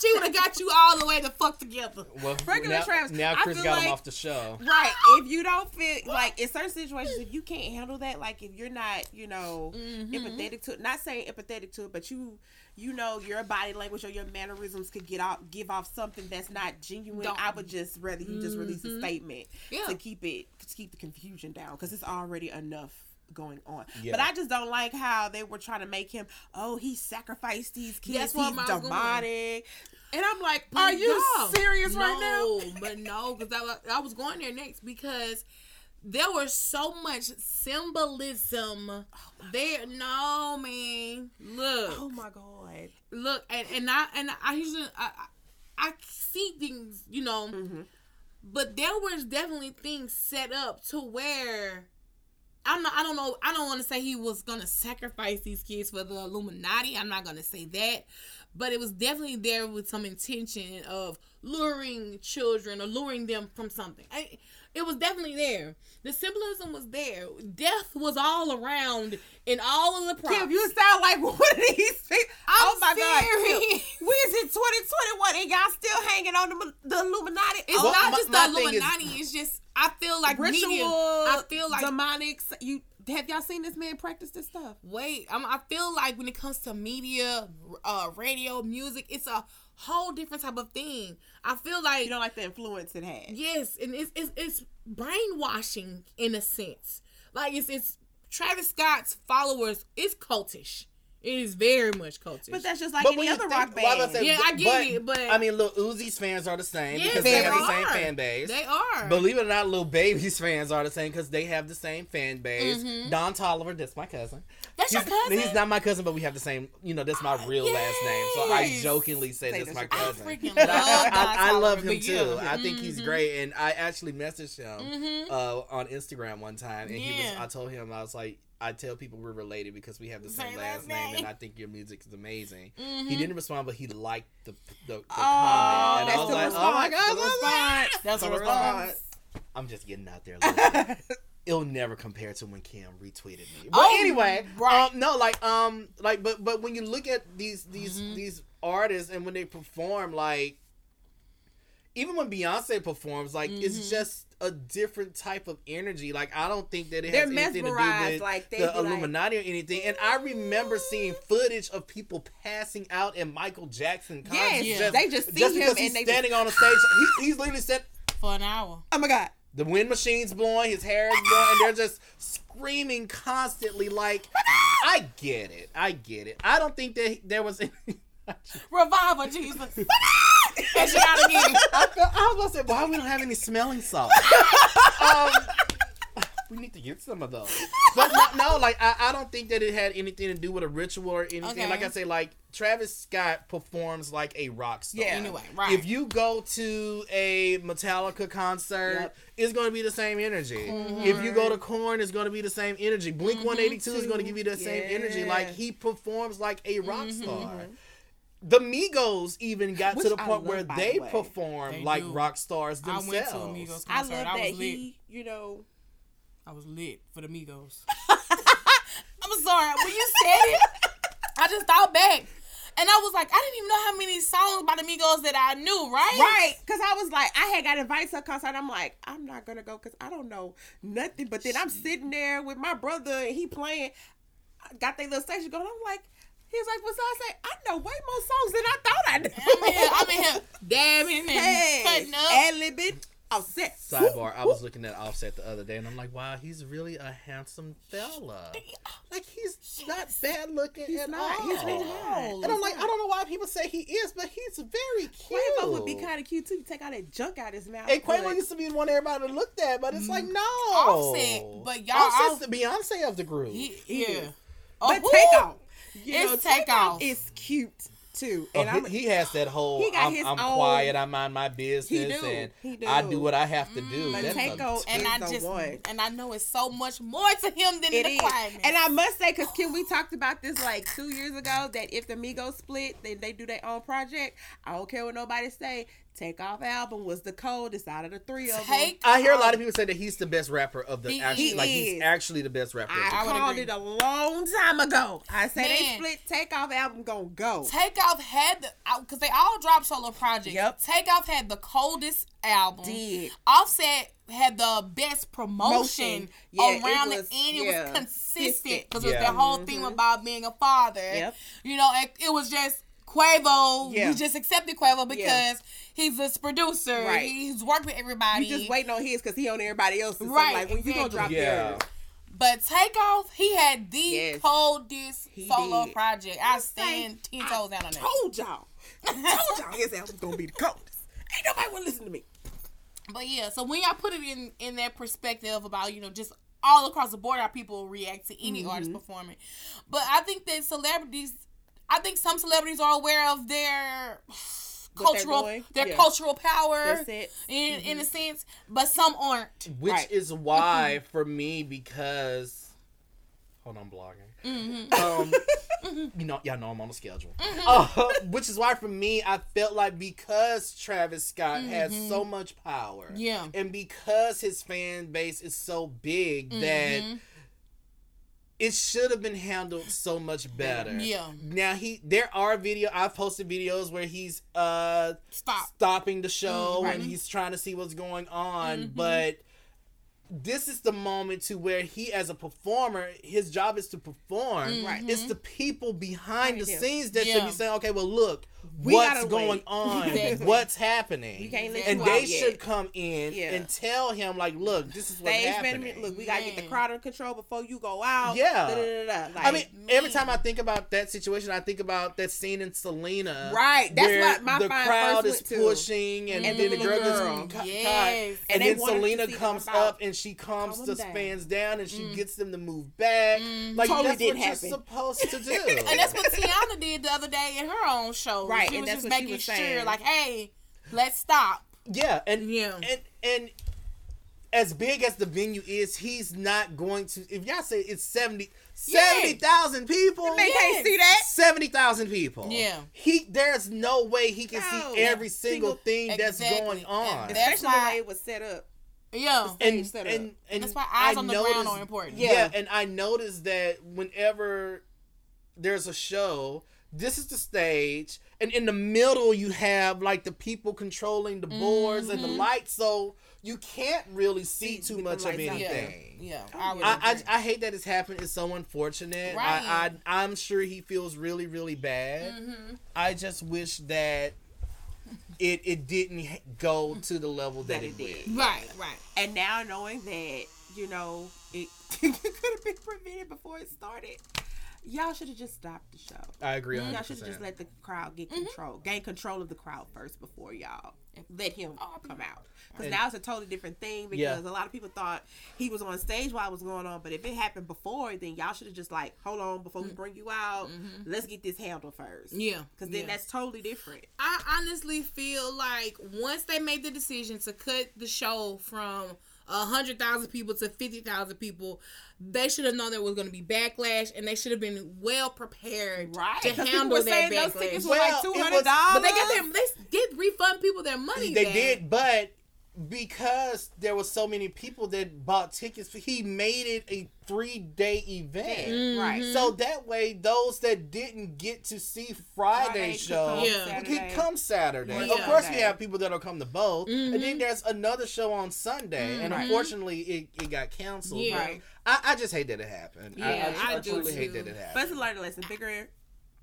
She would have got you all the way the fuck together. well, regular now, Travis, now I Chris feel got him like- off the show. Right. If you don't feel like in certain situations, if you can't handle that, like if you're not, you know, Mhm. empathetic to it, not saying empathetic to it, but you, you know, your body language or your mannerisms could get off, give off something that's not genuine. Don't- I would just rather you just release a Mhm. statement Yeah. to keep it, to keep the confusion down because it's already enough going on. Yeah. But I just don't like how they were trying to make him, oh, he sacrificed these kids, That's where he's I was going. demonic. And I'm like, But are you no, serious right no, now? but no, because I, I was going there next because there was so much symbolism there. No, man, look, Oh my god. look, and and I and I usually I, I I see things, you know, Mm-hmm. but there was definitely things set up to where. I'm not, I don't know. I don't want to say he was gonna sacrifice these kids for the Illuminati. I'm not gonna say that, but it was definitely there with some intention of luring children or luring them from something. I, it was definitely there. The symbolism was there. Death was all around in all of the props. Kim, you sound like one of these people. Oh my god, serious. Kim, we is in 2021 and y'all still hanging on the, the Illuminati. It's oh, not my- just my the thing is- Illuminati. it's just I feel like ritual. media. I feel like demonic. You have y'all seen this man practice this stuff? wait I'm, i feel like when it comes to media uh radio music it's a whole different type of thing i feel like You don't like the influence it has. yes and it's, it's it's brainwashing in a sense like it's it's travis scott's followers it's cultish it is very much cultish But that's just like But any other think- rock well, I band. say, Yeah, I get it, but- I mean, Lil Uzi's fans are the same yes because they, they have the same fan base. they are Believe it or not, Lil Baby's fans are the same because they have the same fan base. Mhm. Don Toliver, that's my cousin. That's he's, your cousin he's not my cousin, but we have the same. You know, that's my real last name. So I jokingly say Say that's that's my your- I cousin. freaking love I, I, I love him too. yeah. I think he's Mhm. great, and I actually messaged him Mhm. uh, on Instagram one time, and he was. I told him I was like, I tell people we're related because we have the same Same last last name, and. I think your music is amazing. Mhm. He didn't respond, but he liked the the, the Oh, comment, and I was like, response. oh my god, the response. That's the a response. I'm just getting out there. a little bit. It'll never compare to when Kim retweeted me. But Oh, anyway, right. um, no, like, um, like, but but when you look at these these Mhm. these artists and when they perform, like, even when Beyonce performs, like, it's Mhm. just a different type of energy. Like, I don't think that it They're has anything to do with like, the be like- Illuminati or anything. And I remember seeing footage of people passing out in Michael Jackson concerts. Yes, just, they just see just him and they just- standing on a stage. He, he's literally said for an hour Oh my god. The wind machine's blowing, his hair is blowing, and they're just screaming constantly. Like, I get it, I get it. I don't think that there was. Any, revival jesus Catch it out again. I, felt- I was gonna say, why we don't have any smelling salts? um, we need to get some of those. But no, no, like I, I don't think that it had anything to do with a ritual or anything. Okay. Like I say, like Travis Scott performs like a rock star. Yeah. anyway right If you go to a Metallica concert, Yep. it's going to be the same energy. Mm-hmm. If you go to Korn, it's going to be the same energy. Blink mm-hmm, 182 is going to give you the same energy. Like he performs like a rock mm-hmm. star. The Migos even got Which to the point love, where they the perform They like do. rock stars themselves. I themselves. went to a Migos I concert. love I, that was he, you know, I was lit for the Migos. I'm sorry. When you said it, I just thought back. And I was like, I didn't even know how many songs by the Migos that I knew, right? right? Because I was like, I had got invited to a concert. I'm like, I'm not gonna go because I don't know nothing. But then I'm sitting there with my brother and he playing. I got their little station going. I'm like, he was like, what's I say? I know way more songs than I thought I knew. I'm in here, I'm in here dabbing and Hey, cutting up. ad libbing. Offset. Sidebar: I was looking at Offset the other day, and I'm like, wow, he's really a handsome fella. Like he's not bad looking He's at not. all. He's really not. And I'm like, I don't know why people say he is, but he's very cute. Quavo would be kind of cute too. You take all that junk out of his mouth. And Quavo but- used to be the one everybody looked at, but it's like mm. no. Offset, but y'all- Offset's the Beyonce of the group. He, He yeah. is. Oh, But who? Takeoff. You It's know, Takeoff. is cute too. Oh, And I'm he, he has that whole He got I'm, his I'm own- quiet, I mind my business, He do. and He do. I do what I have to do. Mm-hmm. But That's a- and I just one. and I know it's so much more to him than It the is. quietness. And I must say, because Kim, we talked about this like two years ago, that if the Migos split, then they do their own project. I don't care what nobody say. Takeoff album was the coldest out of the three of them. Take I hear a lot of people say that he's the best rapper of the He- actually he like is. he's actually the best rapper. I, I called agree. it a long time ago. I said they split. Takeoff album gonna go. Takeoff had the because they all dropped solo projects. Yep. Takeoff had the coldest album. Did. Offset had the best promotion Motion. Yeah, it around was- the end. It yeah, was consistent consistent. because it was Yeah. their whole mm-hmm. theme about being a father. Yep. You know, it, it was just Quavo. Yeah. We just accepted Quavo because Yeah. he's this producer. Right. He's worked with everybody. You just waiting on his because he on everybody else's. Right, Right. like when you gonna drop Yeah. yours? But Takeoff, he had the Yes. coldest He solo did. project. I Say, stand ten toes down on that. Told y'all. I told y'all his album's gonna be the coldest. Ain't nobody wanna listen to me. But yeah, so when y'all put it in in that perspective about you know just all across the board how people react to any Mm-hmm. artist performing, but I think that celebrities, I think some celebrities are aware of their cultural their yeah. cultural power That's it. in in a sense, but some aren't. Which Right. is why for me because hold on blogging. Mm-hmm. Um you know y'all know I'm on the schedule. Uh, which is why for me I felt like because Travis Scott has so much power. Mm-hmm. Yeah. And because his fan base is so big that Mm-hmm. It should have been handled so much better. Yeah. Now he there are video I've posted videos where he's uh Stop. stopping the show Mm, and he's trying to see what's going on Mm-hmm. but this is the moment to where he as a performer his job is to perform Right. it's the people behind the scenes that should Mm-hmm. Be saying okay well look We what's going wait. on Exactly. what's happening We can't let and you they out yet. should come in Yeah. and tell him like look this is what's Stage happening management. Look, we gotta get the crowd under control before you go out. Yeah. Da, da, da, da. Like, I mean, every time I think about that situation, I think about that scene in Selena. Right, that's where what my the crowd first is pushing, and, And then the the girl little gets girl. ca- Yes. and, And then Selena comes up and she calms calm the fans down, and she mm. gets them to move back. Like totally that's what happen. you're supposed to do. And that's what Tiana did the other day in her own show. Right, She and was that's just what she making was sure, saying. like, hey, let's stop. yeah, and Yeah. and and. As big as the venue is, he's not going to. If y'all say it's 70 70,000 people, They can't see that. seventy thousand people. Yeah. he there's no way he can No. see every single, Single- thing that's going on. And That's Especially the why- way it was set up. Yeah. and, set up. and, and That's why eyes I on the ground are important. Yeah. Yeah. and I noticed that whenever there's a show, this is the stage, and in the middle you have like the people controlling the boards and the Mm-hmm. lights, so you can't really see See too much of lights out Yeah. anything. Yeah. I would I, agree. I, I hate that it's happened. It's so unfortunate. Right. I, I I'm sure he feels really really bad. Mm-hmm. I just wish that it it didn't go to the level that, That it it did. did. right, right. And now knowing that, you know, it could have been prevented before it started. Y'all should have just stopped the show. I agree. Y'all should have just let the crowd get Mm-hmm. control, gain control of the crowd first before y'all let him come out. Because now it's a totally different thing. Because Yeah. a lot of people thought he was on stage while it was going on. But if it happened before, then y'all should have just like, hold on, before we bring you out, let's get this handled first. Mm-hmm. Yeah, Because then yeah. that's totally different. I honestly feel like once they made the decision to cut the show from a hundred thousand people to fifty thousand people, they should have known there was going to be backlash, and they should have been well prepared Right. to 'Cause people handle that saying those backlash. tickets were Well, like it two was- hundred dollars. But they get their they did refund people their money. They back. did, but because there was so many people that bought tickets, he made it a three day event. Mm-hmm. Right. So that way, those that didn't get to see Friday Friday could show come Yeah. could come Saturday. Yeah. Of course, we have people that'll come to both, and Mm-hmm. then there's another show on Sunday, and unfortunately, it, it got canceled. Yeah. Right. I, I just hate that it happened. I- Yeah, I, I, I do truly too. hate that it But it's a learning lesson. Bigger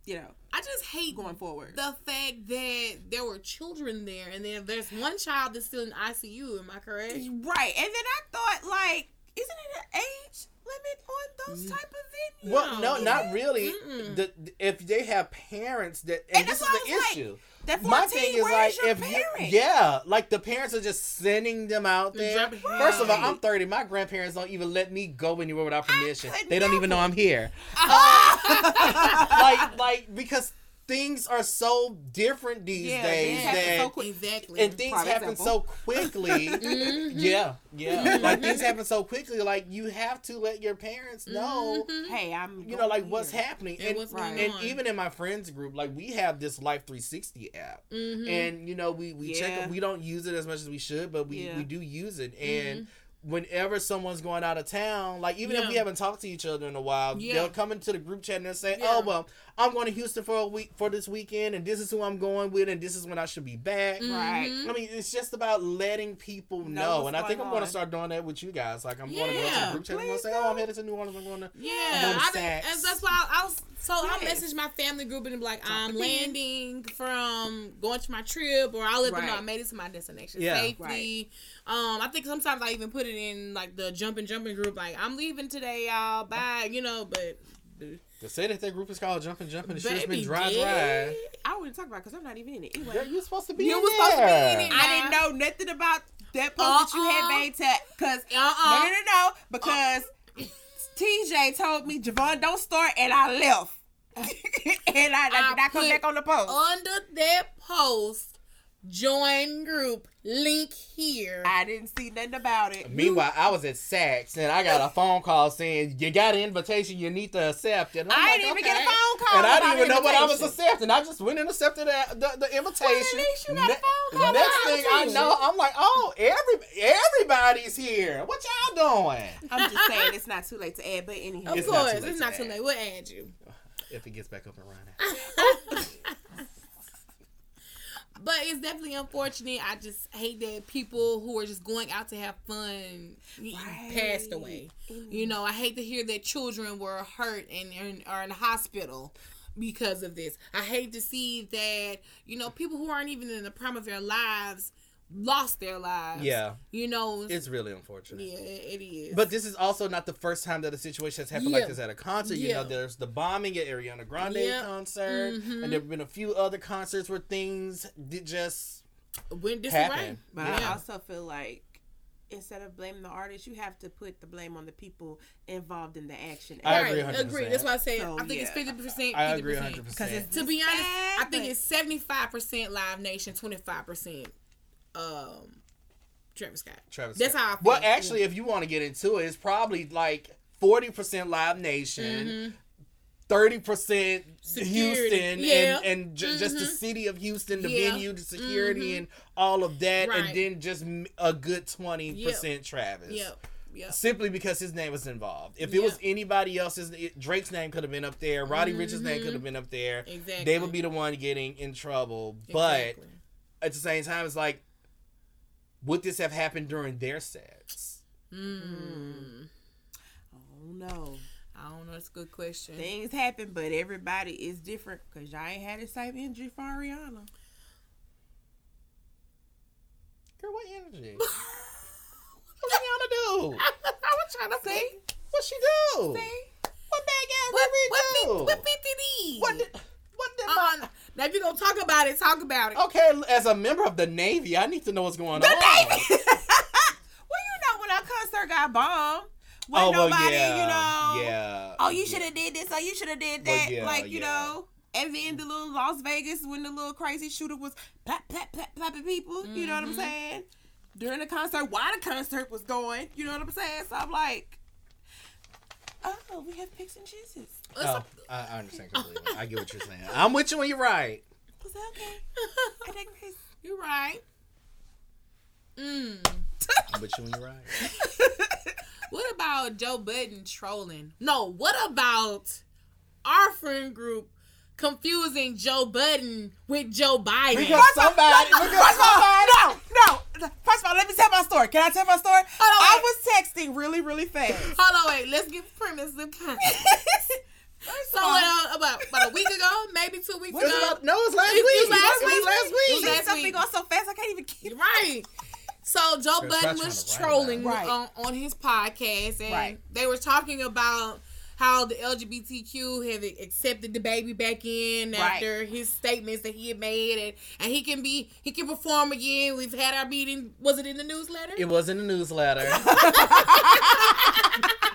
you know, I just hate going forward. the fact that there were children there, and then there's one child that's still in ICU. Am I correct? Right. And then I thought, like, isn't it an age limit on those mm. type of venues? Well, no, No. not really. The, if they have parents that, and, And this is that's the why I was like, issue. That 14, My thing is where like is your if parent? you, yeah, like the parents are just sending them out there. Dropping- First of all, I'm 30. My grandparents don't even let me go anywhere without permission. could They don't even know. I'm here. like, like because things are so different these Yeah, days things that so quick. Exactly. and things Prime happen example. so quickly. Mhm. Yeah, yeah. Like things happen so quickly. Like you have to let your parents know. Mhm. Hey, I'm. You know, like going what's happening, And and, what's going and on. even in my friends group, like we have this Life 360 app, Mhm. and you know we we check Yeah. it. We don't use it as much as we should, but we Yeah. we do use it. And whenever someone's going out of town, like even if we haven't talked to each other in a while, Yeah. they'll come into the group chat and they'll say, Yeah. "Oh well, I'm going to Houston for a week for this weekend, and this is who I'm going with, and this is when I should be back." Right. Mhm. I mean, it's just about letting people Know know, and I think going I'm going to start doing that with you guys. Like, I'm going to go to the group chat and I'm going please to say, "Oh, I'm headed to New Orleans. I'm going to." Yeah, going to I think, and that's why I, I was. So I'll message my family group and be like, Drop I'm landing from going to my trip, or I'll let them know I made it to my destination Yeah. safely. Um, I think sometimes I even put it in like the jumping jumping group, like I'm leaving today, y'all. Bye, you know. But To say that that group is called Jumping Jumping, it should have baby, been Dry. Dry. I wouldn't talk about because I'm not even in it. Anyway, Girl, you supposed to be You in was supposed to be there. in it. I didn't know nothing about that post that you had Uh-uh. made to because Uh-uh. no no no no because TJ told me Javon don't start and I left and I, I did I not come back on the post. under that post, join group link here. I didn't see nothing about it. Meanwhile, I was at Saks and I got a phone call saying you got an invitation, you need to accept it. And I'm I like, didn't even get a phone call. And I didn't even know what I was accepting. I just went and accepted the, the, the invitation. least you got a phone call Next thing I know, I'm like, oh, every everybody's here. What y'all doing? I'm just saying it's not too late to add, but anyhow. of It's not course, too late it's to not too late. We'll add you. If it gets back up and running. But it's definitely unfortunate. I just hate that people who are just going out to have fun passed away. You mm. know, I hate to hear that children were hurt and, and are in the hospital because of this. I hate to see that, you know, people who aren't even in the prime of their lives lost their lives. Yeah. You know, It's really unfortunate. yeah, it it is. But this is also not the first time that a situation has happened Yeah. like this at a concert. Yeah. You know, there's the bombing at Ariana Grande Yeah. concert, Mhm. and there have been a few other concerts where things did just went this happen. right. But I also feel like instead of blaming the artist, you have to put the blame on the people involved in the action. I right, agree 100%. agree. That's why I say So, I think it's fifty percent. I agree 100%. Because To be honest, sad, I think it's seventy five percent Live Nation, twenty five percent um Travis Scott. Travis That's Scott. how I feel. Well, actually, if you want to get into it, it's probably like 40% Live Nation, 30% Mm-hmm. Security. Houston, Yeah. and, and ju- just the Mhm. city of Houston, the Yeah. venue, the security, Mhm. and all of that, Right. and then just a good 20% Travis. Yep. Yep. Simply because his name was involved. If it was anybody else's, it- Drake's name could have been up there. Roddy Ricch's name could have been up there. Exactly. They would be the one getting in trouble. But Exactly. at the same time, it's like, would this have happened during their sets? Mm. Oh no. I don't know. It's a good question. Things happen, but everybody is different because y'all ain't had the same injury for Ariana. Girl, what energy? what Rihanna do? I was trying to say. What she do? See? What bad ass What, what, we do? what, what 50 did? What did, what did Uh-uh. my... Now, if you're going to talk about it, talk about it. Okay, as a member of the Navy, I need to know what's going The on. The Navy. well, you know when our concert got bombed, when Oh, well, nobody, yeah. you know, Yeah. oh, you should have did this, Oh, you should have did that, Well, yeah, like you yeah. know. And then the little Las Vegas when the little crazy shooter was plap plap plap plapping people. You know what I'm Mhm. saying? During the concert, while the concert was going, you know what I'm saying? So I'm like, oh, we have picks and chooses. Oh, I, I understand completely. I get what you're saying. I'm with you when you're right. Was that okay? I digress. You're right. Mm. I'm with you when you're right. What about Joe Budden trolling? No, what about our friend group confusing Joe Budden with Joe Biden? Because First of all- somebody, no, because first of all, somebody, no, no. First of all, let me tell my story. Can I tell my story? on, I was texting really, really fast. Hold on, wait. Let's give premise of context. So uh, about about a week ago, maybe two weeks It ago. about- no, it was last It week. was last It was week. last It week. was last Something week. going so fast I can't even keep. Right. So Joe They're Budden was trolling about on, on his podcast, and Right. they were talking about how the LGBTQ have accepted the baby back in Right. after his statements that he had made, and, and he can be he can perform again. We've had our meeting. Was it in the newsletter? It was in the newsletter.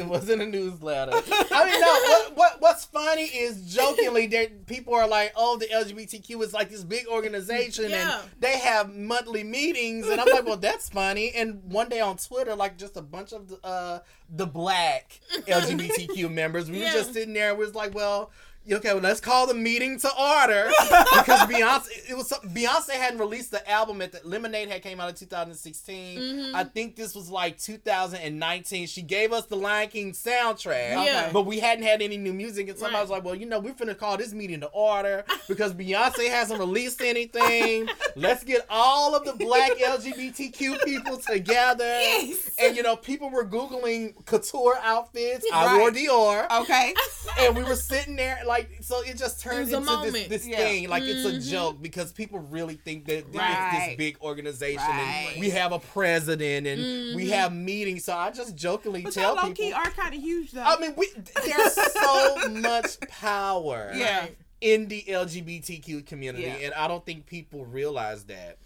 it was in a newsletter. I mean, no. What, what what's funny is jokingly that people are like, "Oh, the LGBTQ is like this big organization, Yeah. and they have monthly meetings." And I'm like, "Well, that's funny." And one day on Twitter, like just a bunch of the, uh, the black LGBTQ members, we Yeah. were just sitting there. We was like, "Well." Okay, well, let's call the meeting to order because Beyonce. It was Beyonce hadn't released the album at the Lemonade had came out in 2016. Mhm. I think this was like 2019. She gave us the Lion King soundtrack, Yeah. but we hadn't had any new music. And somebody Right. was like, "Well, you know, we're finna call this meeting to order because Beyonce hasn't released anything. Let's get all of the Black LGBTQ people together." Yes. And you know, people were googling couture outfits. I wore Dior Okay. and we were sitting there like so it just turns was into this, this Yeah. thing like it's a Mhm. joke because people really think that there is Right. this big organization Right. and we have a president and we Mhm. have meetings so i just jokingly But tell people key are kind of huge though. i mean we, there's so much power Yeah. In the lgbtq community Yeah. and i don't think people realize that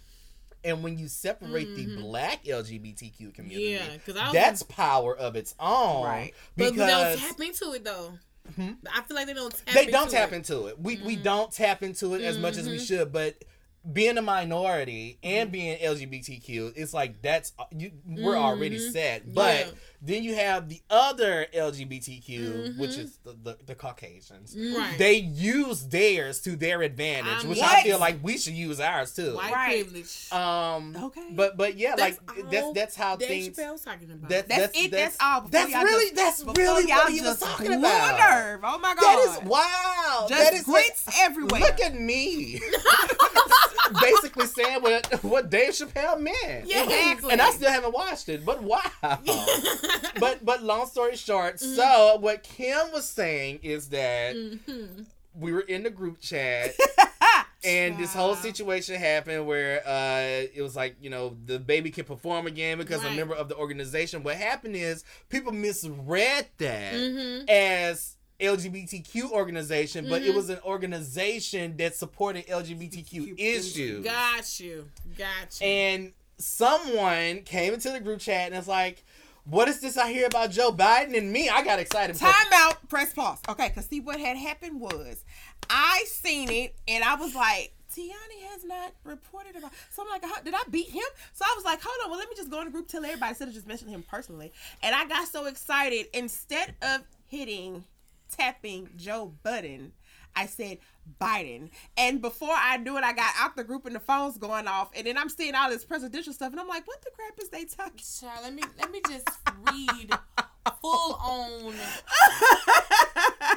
and when you separate the Mhm. black lgbtq community Yeah, because was that's power of its own Right. but because they don't tap into it though. Hmm? I feel like they don't tap. they don't into tap it. into it. We we Mhm. don't tap into it as much as we Mhm. should, but being a minority Mm-hmm. and being LGBTQ, it's like that's uh, you. We're already Mhm. set, but Yeah. then you have the other LGBTQ, which Mhm. is the, the, the Caucasians. Right. They use theirs to their advantage, I'm which What? I feel like we should use ours too. White Right. privilege. Um, Okay. but but yeah, That's like that's that's how Dave things. Chappelle was talking about. That, That's it, that's all. That's y'all really just- that's really y'all what he was talking about. nerve. Oh my god. That is wow. Just that is grits everywhere. Look at me. Basically saying what what Dave Chappelle meant. Yeah. Exactly. And I still haven't watched it, but wow. but but long story short, Mm-hmm. so what Kim was saying is that Mhm. we were in the group chat and this whole situation happened where uh it was like, you know, the baby can perform again because a member of the organization. What happened is people misread that Mhm. as LGBTQ organization, but it Mhm. was an organization that supported LGBTQ issues. Got you. Got you. And someone came into the group chat and it's like, "What is this I hear about Joe Biden and me?" I got excited. Time out. Press pause. Okay, because see what had happened was I seen it and I was like, Tiani has not reported about. So I'm like, did I beat him? So I was like, hold on. Well, let me just go in the group tell everybody instead of just mentioning him personally. And I got so excited. Instead of hitting tapping Joe Budden, I said Biden. And before I knew it, I got out the group and the phone's going off. And then I'm seeing all this presidential stuff, and I'm like, what the crap is they talking? Child, let me let me just read full on.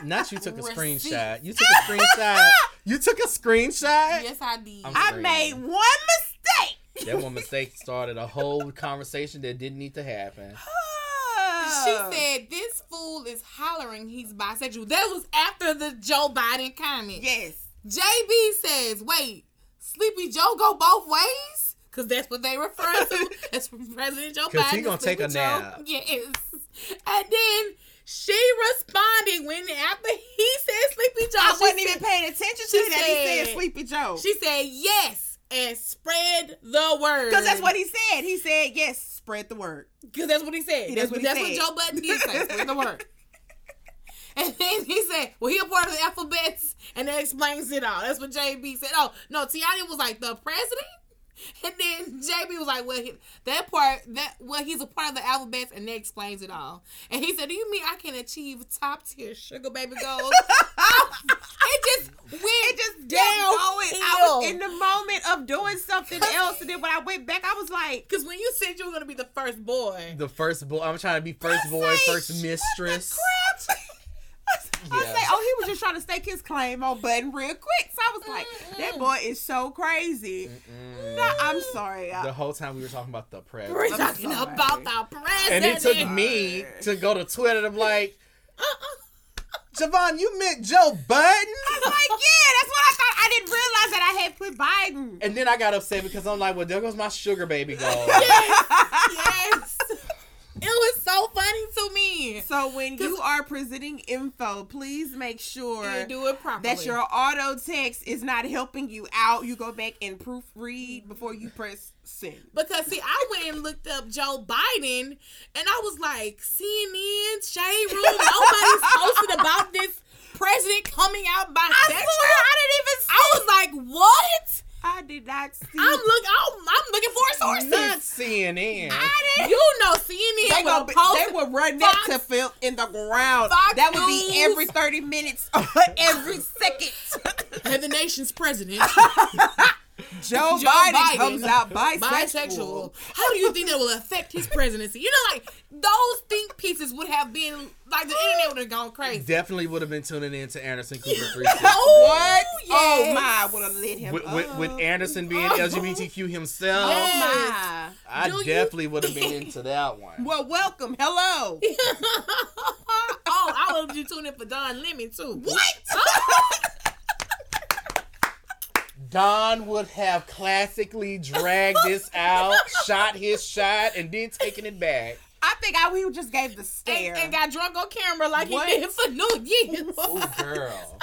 Not you took a Receipts. screenshot. You took a screenshot. You took a screenshot. Yes, I did. I'm I Crazy. made one mistake. That one mistake started a whole conversation that didn't need to happen. She said this fool is hollering he's bisexual. That was after the Joe Biden comment. Yes. JB says, "Wait, Sleepy Joe go both ways." Cause that's what they refer to as President Joe Biden. he gonna take a Joe. nap. Yes. And then she responded when after he said Sleepy Joe. I wasn't even paying attention to that. He said said- Sleepy Joe. She said yes and spread the word. Because that's what he said. He said, yes, spread the word. Because that's what he said. That's That's, what he that's said. what Joe Budden did say. Spread the word. And then he said, "Well, he a part of the alphabets," and that explains it all. That's what JB said. Oh no, Tiani was like the president, and then JB was like, "Well, he, that part that well, he's a part of the alphabets, and that explains it all." And he said, "Do you mean I can achieve top tier sugar baby goals?" it just went It just down. down. I was in the moment of doing something else, and then when I went back, I was like, Because when you said you were gonna be the first boy, The first boy. I'm trying to be first I boy, say, first mistress. crap. I Yeah. say, oh, he was just trying to stake his claim on Budden real quick. So I was like, that boy is so crazy. No, I'm sorry. The whole time we were talking about the we're talking about the president. And it took me to go to Twitter and I'm like, Uh-uh. Javon, you meant Joe Budden? I was like, yeah, that's what I thought. I didn't realize that I had put Biden. And then I got upset because I'm like, well, there goes my sugar baby go. yes. It was so funny to me. So when you are presenting info, please make sure do it properly. that your auto text is not helping you out. You go back and proofread before you press send. Because see, I went and looked up Joe Biden, and I was like, CNN, Shade Room, nobody's posted about this president coming out bisexual. I swear, I didn't even see. I was like, what? I did not see. I'm look. I'm, I'm looking for sources. Not CNN. I didn't. You know, CNN They, will be, post. they would run Fox- that to fill in the ground. Fox that would be every 30 minutes, every second. and the nation's president, Joe, Joe Biden, Biden, comes out bisexual. bisexual. How do you think that will affect his presidency? You know, like those think pieces would have been like the internet would have gone crazy. Definitely would have been tuning in to Anderson Cooper 360. What? yes. Oh my! Would have lit him with, with, with Anderson being oh. LGBTQ himself, Oh my! I Do you- definitely would have been into that one. Well, welcome. Hello. oh, I would have you tune in for Don Lemon too. What? Don would have classically dragged this out, shot his shot, and then taken it back. I think I we just gave the And, stare. and got drunk on camera like What? he did for New Year's. Oh, girl.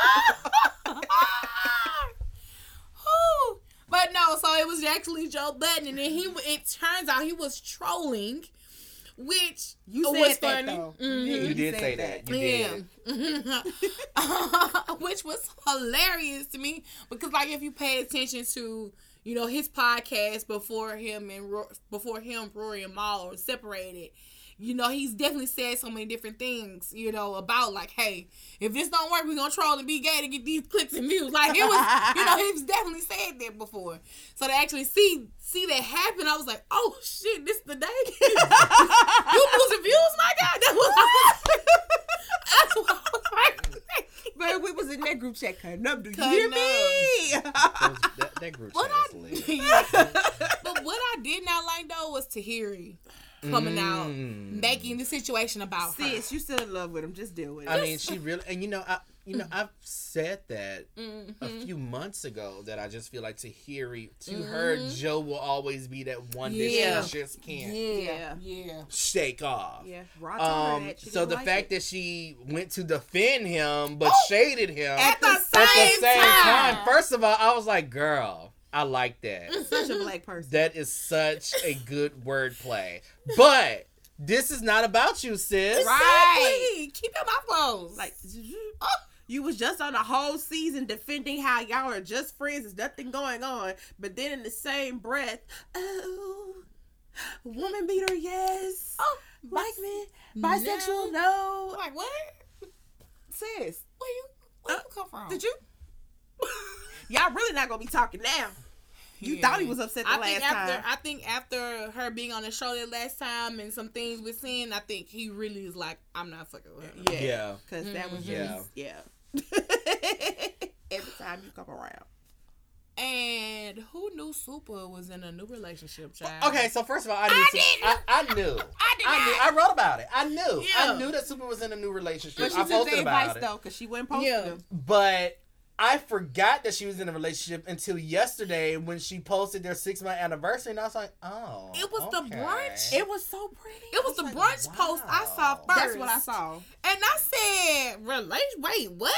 Ooh. But no, so it was actually Joe Budden, and then he it turns out he was trolling, which you was said that funny. though. Mhm. You did said say that. You Yeah. did. Was hilarious to me because, like, if you pay attention to, you know, his podcast before him and Ro- before him, Rory and were separated, you know, he's definitely said so many different things, you know, about like, hey, if this don't work, we're gonna troll and be gay to get these clicks and views. Like, it was, you know, he's definitely said that before. So to actually see see that happen, I was like, oh shit, this the day. you losing views, my God. That was, that's what I was like. But we was in that group chat cutting up. Do you Cutting hear me? That, that group What chat I, is but what I did not like though was Tahiry coming out, Mm. making the situation about her. Sis, you still in love with him. Just deal with it. I mean, she really, and you know, I, you Mm. know, I've said that a Mhm. few months ago that I just feel like Tahiry, to her, Joe will always be that one Mm-hmm. Yeah. that she just can't Yeah, Yeah. yeah. shake off. yeah, Rod told her Um, so the like fact it. that she went to defend him but Oh! shaded him At the at the same same time. time. First of all, I was like, girl, I like that. such a black person. that is such a good wordplay. But this is not about you, sis. Right. Exactly. Keep your mouth closed. Like you was just on a whole season defending how y'all are just friends. There's nothing going on. But then in the same breath, oh, woman beater, yes. oh, Black man, bisexual, no. like what? Sis, Where you where you come from? did you? y'all really not gonna be talking now. You Yeah. thought he was upset the I last think after time. I think after her being on the show that last time and some things we're seeing, I think he really is like, I'm not fucking with her. yeah, Yeah. because that was Mhm. just yeah. Every time you come around. And who knew Super was in a new relationship, child? Okay, so first of all, I knew. I Su- didn't. I, I knew. I did I knew. not. I wrote about it. I knew. Yeah. I knew that Super was in a new relationship. But she I posted the about advice it. though, because she wouldn't post Yeah. them. But I forgot that she was in a relationship until yesterday when she posted their six month anniversary, and I was like, oh. It was the brunch. It was so pretty. It was the like, brunch post I saw first. That's what I saw. And I said, relation, wait, what?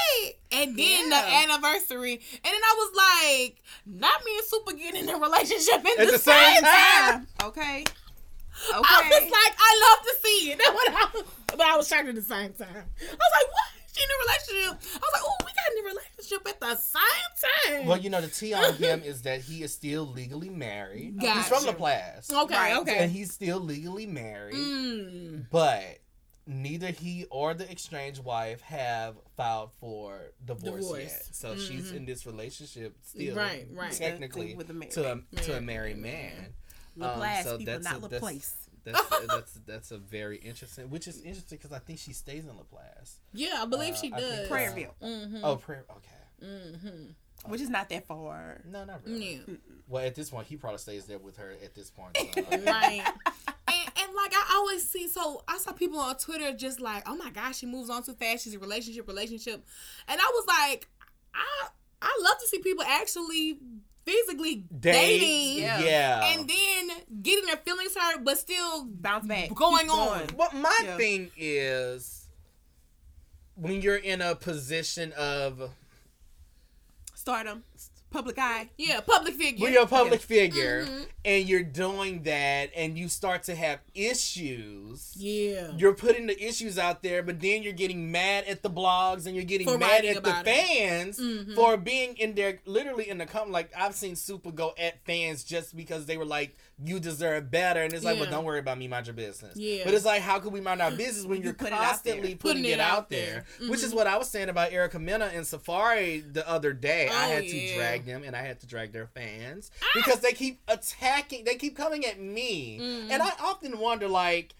And then Yeah. the anniversary. And then I was like, not me and Super getting in a relationship at, At the, the same, same time. Okay. Okay. I was like, I love to see it. That's what I was, but I was shocked at the same time. I was like, what? She in a relationship. I was like, oh, we got in a relationship at the same time. Well, you know, the tea on him is that he is still legally married. Gotcha. He's Gotcha. from LaPlace. okay, Right. And he's still legally married. Mm. But neither he or the estranged wife have filed for divorce, Divorce. yet. So she's Mhm. in this relationship still, Right, right. technically With a married to a, man. to a married man. LaPlace Um, so people, that's not a- that's- LaPlace. That's that's that's a very interesting, which is interesting because I think she stays in LaPlace. Yeah, I believe she Uh, I think does. so. Prairieville, Mm-hmm. Oh, prayer. Okay, Mm-hmm. which is not that far. no, not really. Yeah. Well, at this point, he probably stays there with her. At this point, so. right. And, and like I always see. So I saw people on Twitter just like, oh my gosh, she moves on too fast. She's a relationship, relationship, and I was like, I I love to see people actually physically Date, dating, yeah. Yeah. and then getting their feelings hurt, but still Bounce back. going Keep on. going. Well, my Yeah. thing is when you're in a position of Stardom. Public eye. Yeah, public figure. when you're a public figure Mhm. and you're doing that and you start to have issues. yeah. You're putting the issues out there, but then you're getting mad at the blogs and you're getting For mad at the it. fans Mhm. for being in there, literally in the comment. Like I've seen Super go at fans just because they were like, "You deserve better," and it's like, "Well, don't worry about me, mind your business." Yeah. But it's like, how can we mind our business when You you're put it out there. constantly putting, it out there? Which is Mhm. what I was saying about Erica Mena and Safaree the other day. I Oh, had to drag them and I had to drag their fans because they keep attacking. They keep coming at me, Mhm. and I often wonder, like.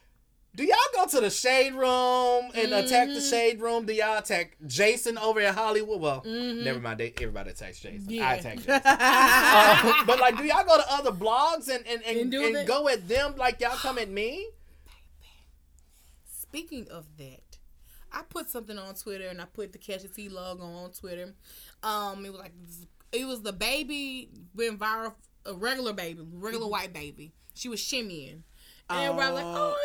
Do y'all go to the shade room and attack the Mhm. shade room? Do y'all attack Jason over at Hollywood? Well, Mhm. never mind. They, everybody attacks Jason. Yeah. I attack Jason. Uh, but like, do y'all go to other blogs and and, and, And and go at them like y'all come at me? Speaking of that, I put something on Twitter and I put the Catch a T logo on Twitter. Um, it was like it was the baby went viral, a regular baby, regular white baby. She was shimmying. And everybody was like, Oh.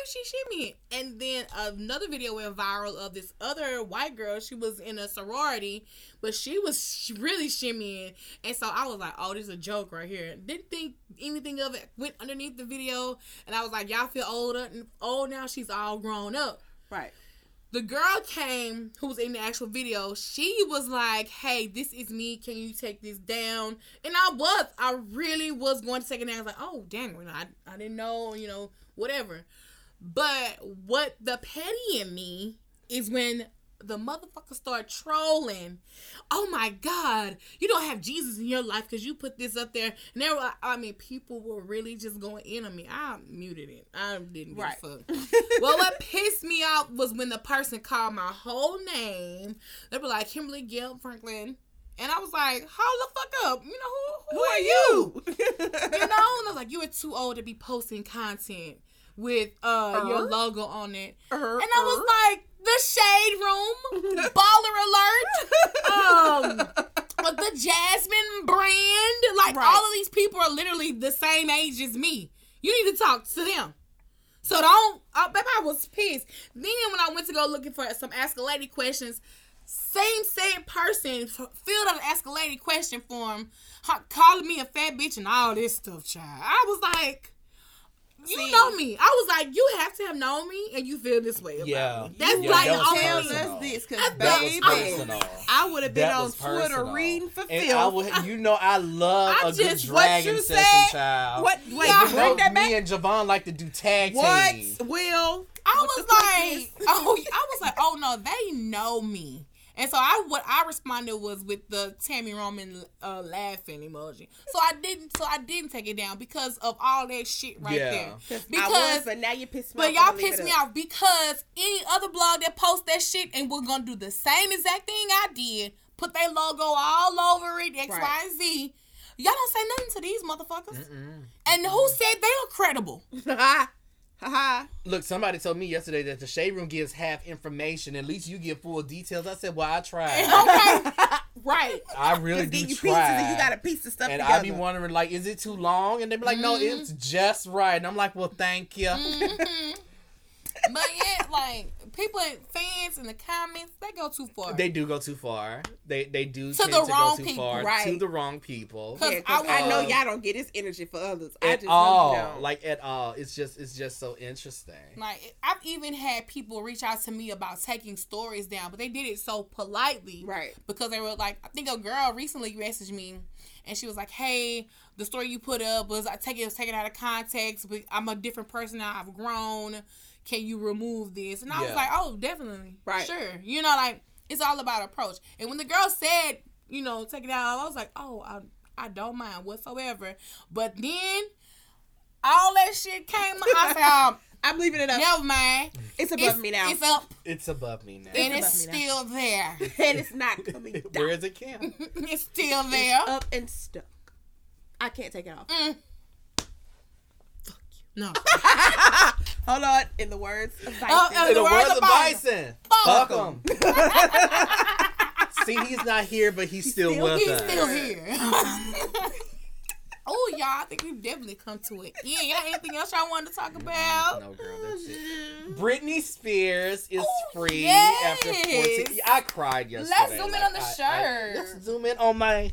Oh, it's so cute, she's shimmying. And then another video went viral of this other white girl. She was in a sorority, but she was really shimmying. And so I was like, oh, this is a joke right here. Didn't think anything of it. Went underneath the video, and I was like, y'all feel older, uh, old now. She's all grown up right. the girl came who was in the actual video she was like hey this is me can you take this down and i was i really was going to take it down i was like oh dang I, I didn't know you know whatever but what the petty in me is when the motherfucker start trolling oh my god you don't have jesus in your life because you put this up there and they were i mean people were really just going in on me i muted it i didn't give Right. a fuck well, what pissed me off was when the person called my whole name. They were like Kimberly Gill Franklin, and I was like, "Hold the fuck up! You know who? Who, Who are are you? you? You know?" And I was like, "You are too old to be posting content with uh your Uh-huh. logo on it." Uh-huh. And I was like, "The shade room, baller alert." Um. But the Jasmine brand, like Right. all of these people are literally the same age as me. You need to talk to them. So don't. Uh, baby, I was pissed. Then when I went to go looking for some Ask a Lady questions, same same person filled out an Ask a Lady question form, calling me a fat bitch and all this stuff, child. I was like, you See- know me. I was like, you have to have known me, and you feel this way about Yeah. me. That's Yeah, like that the was only Tell us this, That because That baby, personal. I would have been That on was Twitter personal. reading for And I would, you know, I love I a good just- what dragon you session, said- child. What? Wait, Yeah. You know, bring that back. me and Javon like to do tag What? team. Will? I What was like, oh, I was like, oh no, they know me. And so I what I responded was with the Tami Roman uh, laughing emoji. So I didn't so I didn't take it down because of all that shit right Yeah. there. I was, Because but now you pissed me but off. But y'all I'm gonna leave pissed me off because any other blog that posts that shit and we're gonna do the same exact thing I did, put their logo all over it, X, Right. Y, and Z. Y'all don't say nothing to these motherfuckers. Mm-mm. And who said they are credible? Ha ha. Look, somebody told me yesterday that the shade room gives half information. At least you give full details. I said, well, I tried. okay. right. I really Just do get you try. pieces and you got a piece of stuff and together. I be wondering, like, is it too long? And they be like, no, Mhm. it's just right. And I'm like, well, thank you. Mhm. but yeah, like people, fans in the comments, they go too far. They do go too far. They they do To tend the to wrong go too people, far to the wrong people. Cause Yeah, 'cause I I, know y'all don't get this energy for others. I At just all, really don't. like at all. It's just it's just so interesting. like I've even had people reach out to me about taking stories down, but they did it so politely, right. Because they were like, I think a girl recently messaged me, and she was like, "Hey, the story you put up was I take it was taken out of context, but I'm a different person now. I've grown. Can you remove this?" And I was like, "Oh, definitely, Right. sure." You know, like it's all about approach. And when the girl said, you know, take it out, I was like, "Oh, I, I don't mind whatsoever." But then all that shit came. I said, um, I'm leaving it up. "Never mind. It's above It's, me now. it's up It's above me now. and above it's me now. still there. and it's not coming down. Where is it, Kim? it's still there." Up and stuck. I can't take it off. Mm. Fuck you. No. Hold on. In the words of Bison. Oh, uh, In the the words words of of Bison, Fuck fuck him. See, he's not here, but he's still, still- with He's us. still here. oh, y'all, I think we've definitely come to it. Yeah, y'all anything else y'all wanted to talk about? No, girl, that's it. Britney Spears is Oh, free yes. after 14. I cried yesterday. Let's zoom in Like, on the I- I- shirt. let's zoom in on my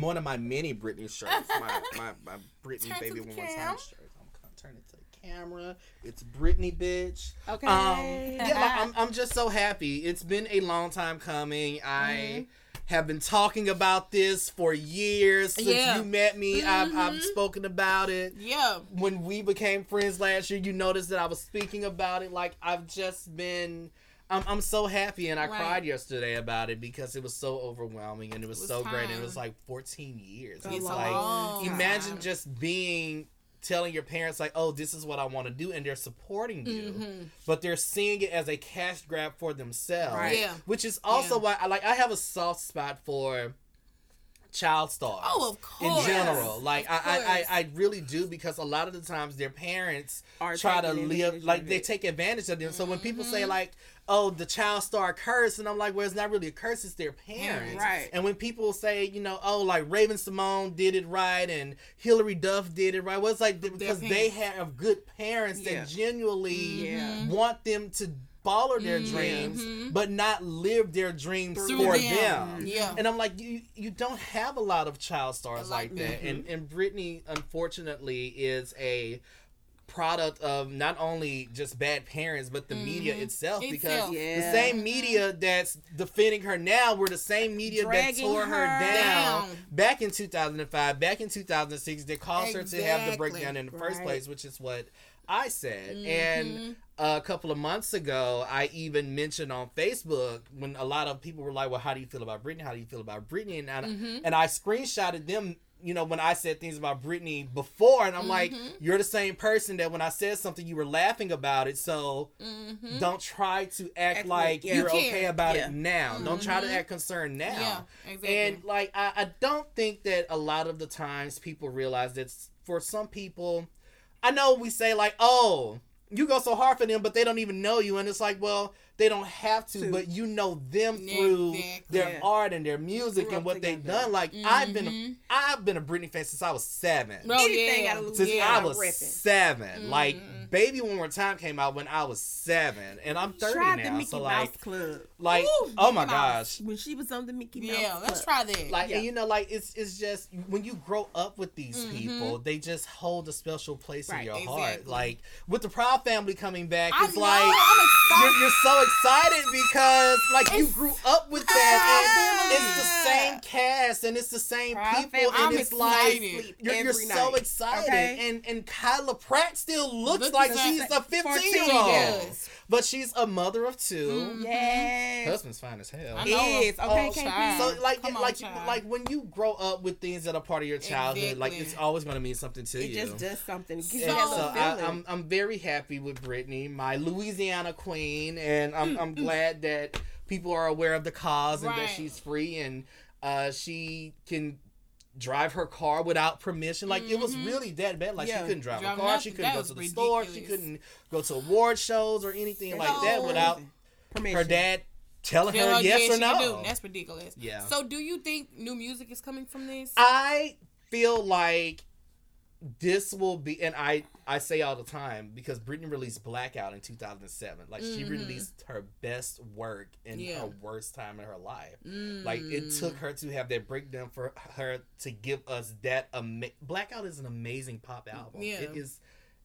one of my many Britney shirts. My my, my Britney Turn baby one more time shirt. I'm gonna turn it to the camera. It's Britney, bitch. Okay. Um, yeah, I'm, I'm just so happy. It's been a long time coming. I Mm-hmm. have been talking about this for years since Yeah. you met me. I've, I've Mhm. spoken about it. Yeah. When we became friends last year, you noticed that I was speaking about it. Like I've just been. I'm, I'm so happy and I Right. cried yesterday about it because it was so overwhelming and it was, It was so great and it was like 14 years. It's long like imagine just being telling your parents like, "Oh, this is what I want to do," and they're supporting you Mhm. but they're seeing it as a cash grab for themselves. Right. Yeah. Which is also Yeah. why I like I have a soft spot for child stars. Oh, of course. In general, like I, I. I, really do because a lot of the times their parents Are try to live like they take advantage of them. So when people say Mm-hmm. like, "Oh, the child star curse," and I'm like, "Well, it's not really a curse; it's their parents." Right. And when people say, you know, "Oh, like Raven-Symoné did it right and Hilary Duff did it right," well, it's like because they have good parents Yeah. that genuinely Yeah. want them to follow their Mhm. dreams Mhm. but not live their dreams Through for them. them. Yeah. And I'm like, you you don't have a lot of child stars Like like, that. me. And and Britney unfortunately is a product of not only just bad parents but the media Mhm. itself because Itself. the same media that's defending her now were the same media that tore her, her down, down. back in 2005 back in 2006 that caused her to have the breakdown in the first Right. place which is what I said Mhm. and a couple of months ago, I even mentioned on Facebook when a lot of people were like, "Well, how do you feel about Britney? How do you feel about Britney?" And I, Mhm. and I screenshotted them. You know, when I said things about Britney before, and I'm like, Mhm. "You're the same person that when I said something, you were laughing about it. So Mm-hmm. don't try to act, Act like like- yeah. you're You okay about Yeah. it now. Don't try to Mhm. act concerned now." Yeah, exactly. And like I, I don't think that a lot of the times people realize that for some people, I know we say like, oh, you go so hard for them, but they don't even know you, and it's like, well, they don't have to, To. but you know them through Exactly. their Yeah. art and their music Grew and up what they've done. Like I've been, a, mm-hmm. I've been a Britney fan since I was seven. Oh, Anything yeah. out of Since Yeah, I was repping. seven, like. Mm-hmm. Baby One More Time came out when I was seven, and I'm thirty Tried the now. Mickey So Mouse like, Club like, Ooh, oh my Mouse. gosh, when she was on the Mickey Mouse. Yeah, let's try that. like Yeah. and you know like it's it's just when you grow up with these Mhm. people they just hold a special place in Right, your heart like with the proud family coming back I it's know, like I'm you're, you're so excited because like you grew up with that and it's the same cast and it's the same Proud people family. and I'm it's like excited. Sleep you're, you're so excited Okay? and and Kyla Pratt still looks Looks like the she's same. a 15 year old but she's a mother of 2 Mhm. Yes. husband's fine as hell I It know. is. Okay, Oh, child. so like Come on, like child. like when you grow up with things that are part of your childhood, like it's always going to mean something to it you. It just does something. It gives and you So- so I, feeling. I'm I'm very happy with Britney, my Louisiana queen, and I'm I'm glad that people are aware of the cause and that she's free and uh, she can drive her car without permission. Like it was Mhm. really that bad. Like Yeah. she couldn't drive a Drive car, she couldn't That go to the store, she couldn't go to award shows or anything That's like that without Permission. her dad telling Tell her her yes yes, or no. do. That's ridiculous. Yeah. So, do you think new music is coming from this? I feel like this will be, and I I say all the time because Britney released Blackout in 2007. Like she Mhm. released her best work in Yeah. her worst time in her life. Mm. Like it took her to have that breakdown for her to give us that. Ama- Blackout is an amazing pop album. Yeah. It is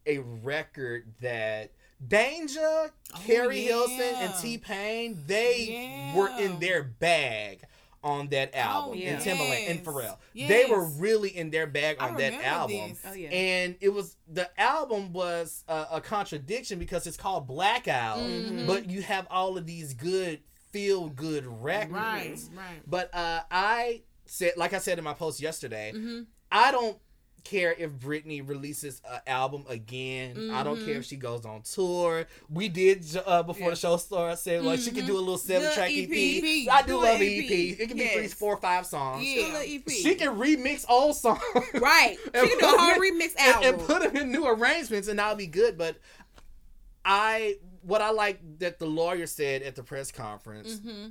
a record that Danja, Keri Hilson, and Oh. T Pain they were in their bag on that album. Oh, yeah. And Timbaland and yes. Pharrell, they were really in their bag on that album. Oh yeah. And it was the album was a, a contradiction because it's called Blackout, Mhm. but you have all of these good feel good records. Right, right. But uh, I said, like I said in my post yesterday, Mm-hmm. I don't care if Britney releases an album again. I don't care if she goes on tour. We did uh, before Yeah. the show started. I said like she could do a little seven track EP. EP. I do Do love EP. EP. It can be three, Yes. four, five songs. Yeah. She can remix old songs. right. She can do a whole remix and, album. and put them in new arrangements and that'll be good. But I what I like that the lawyer said at the press conference hmm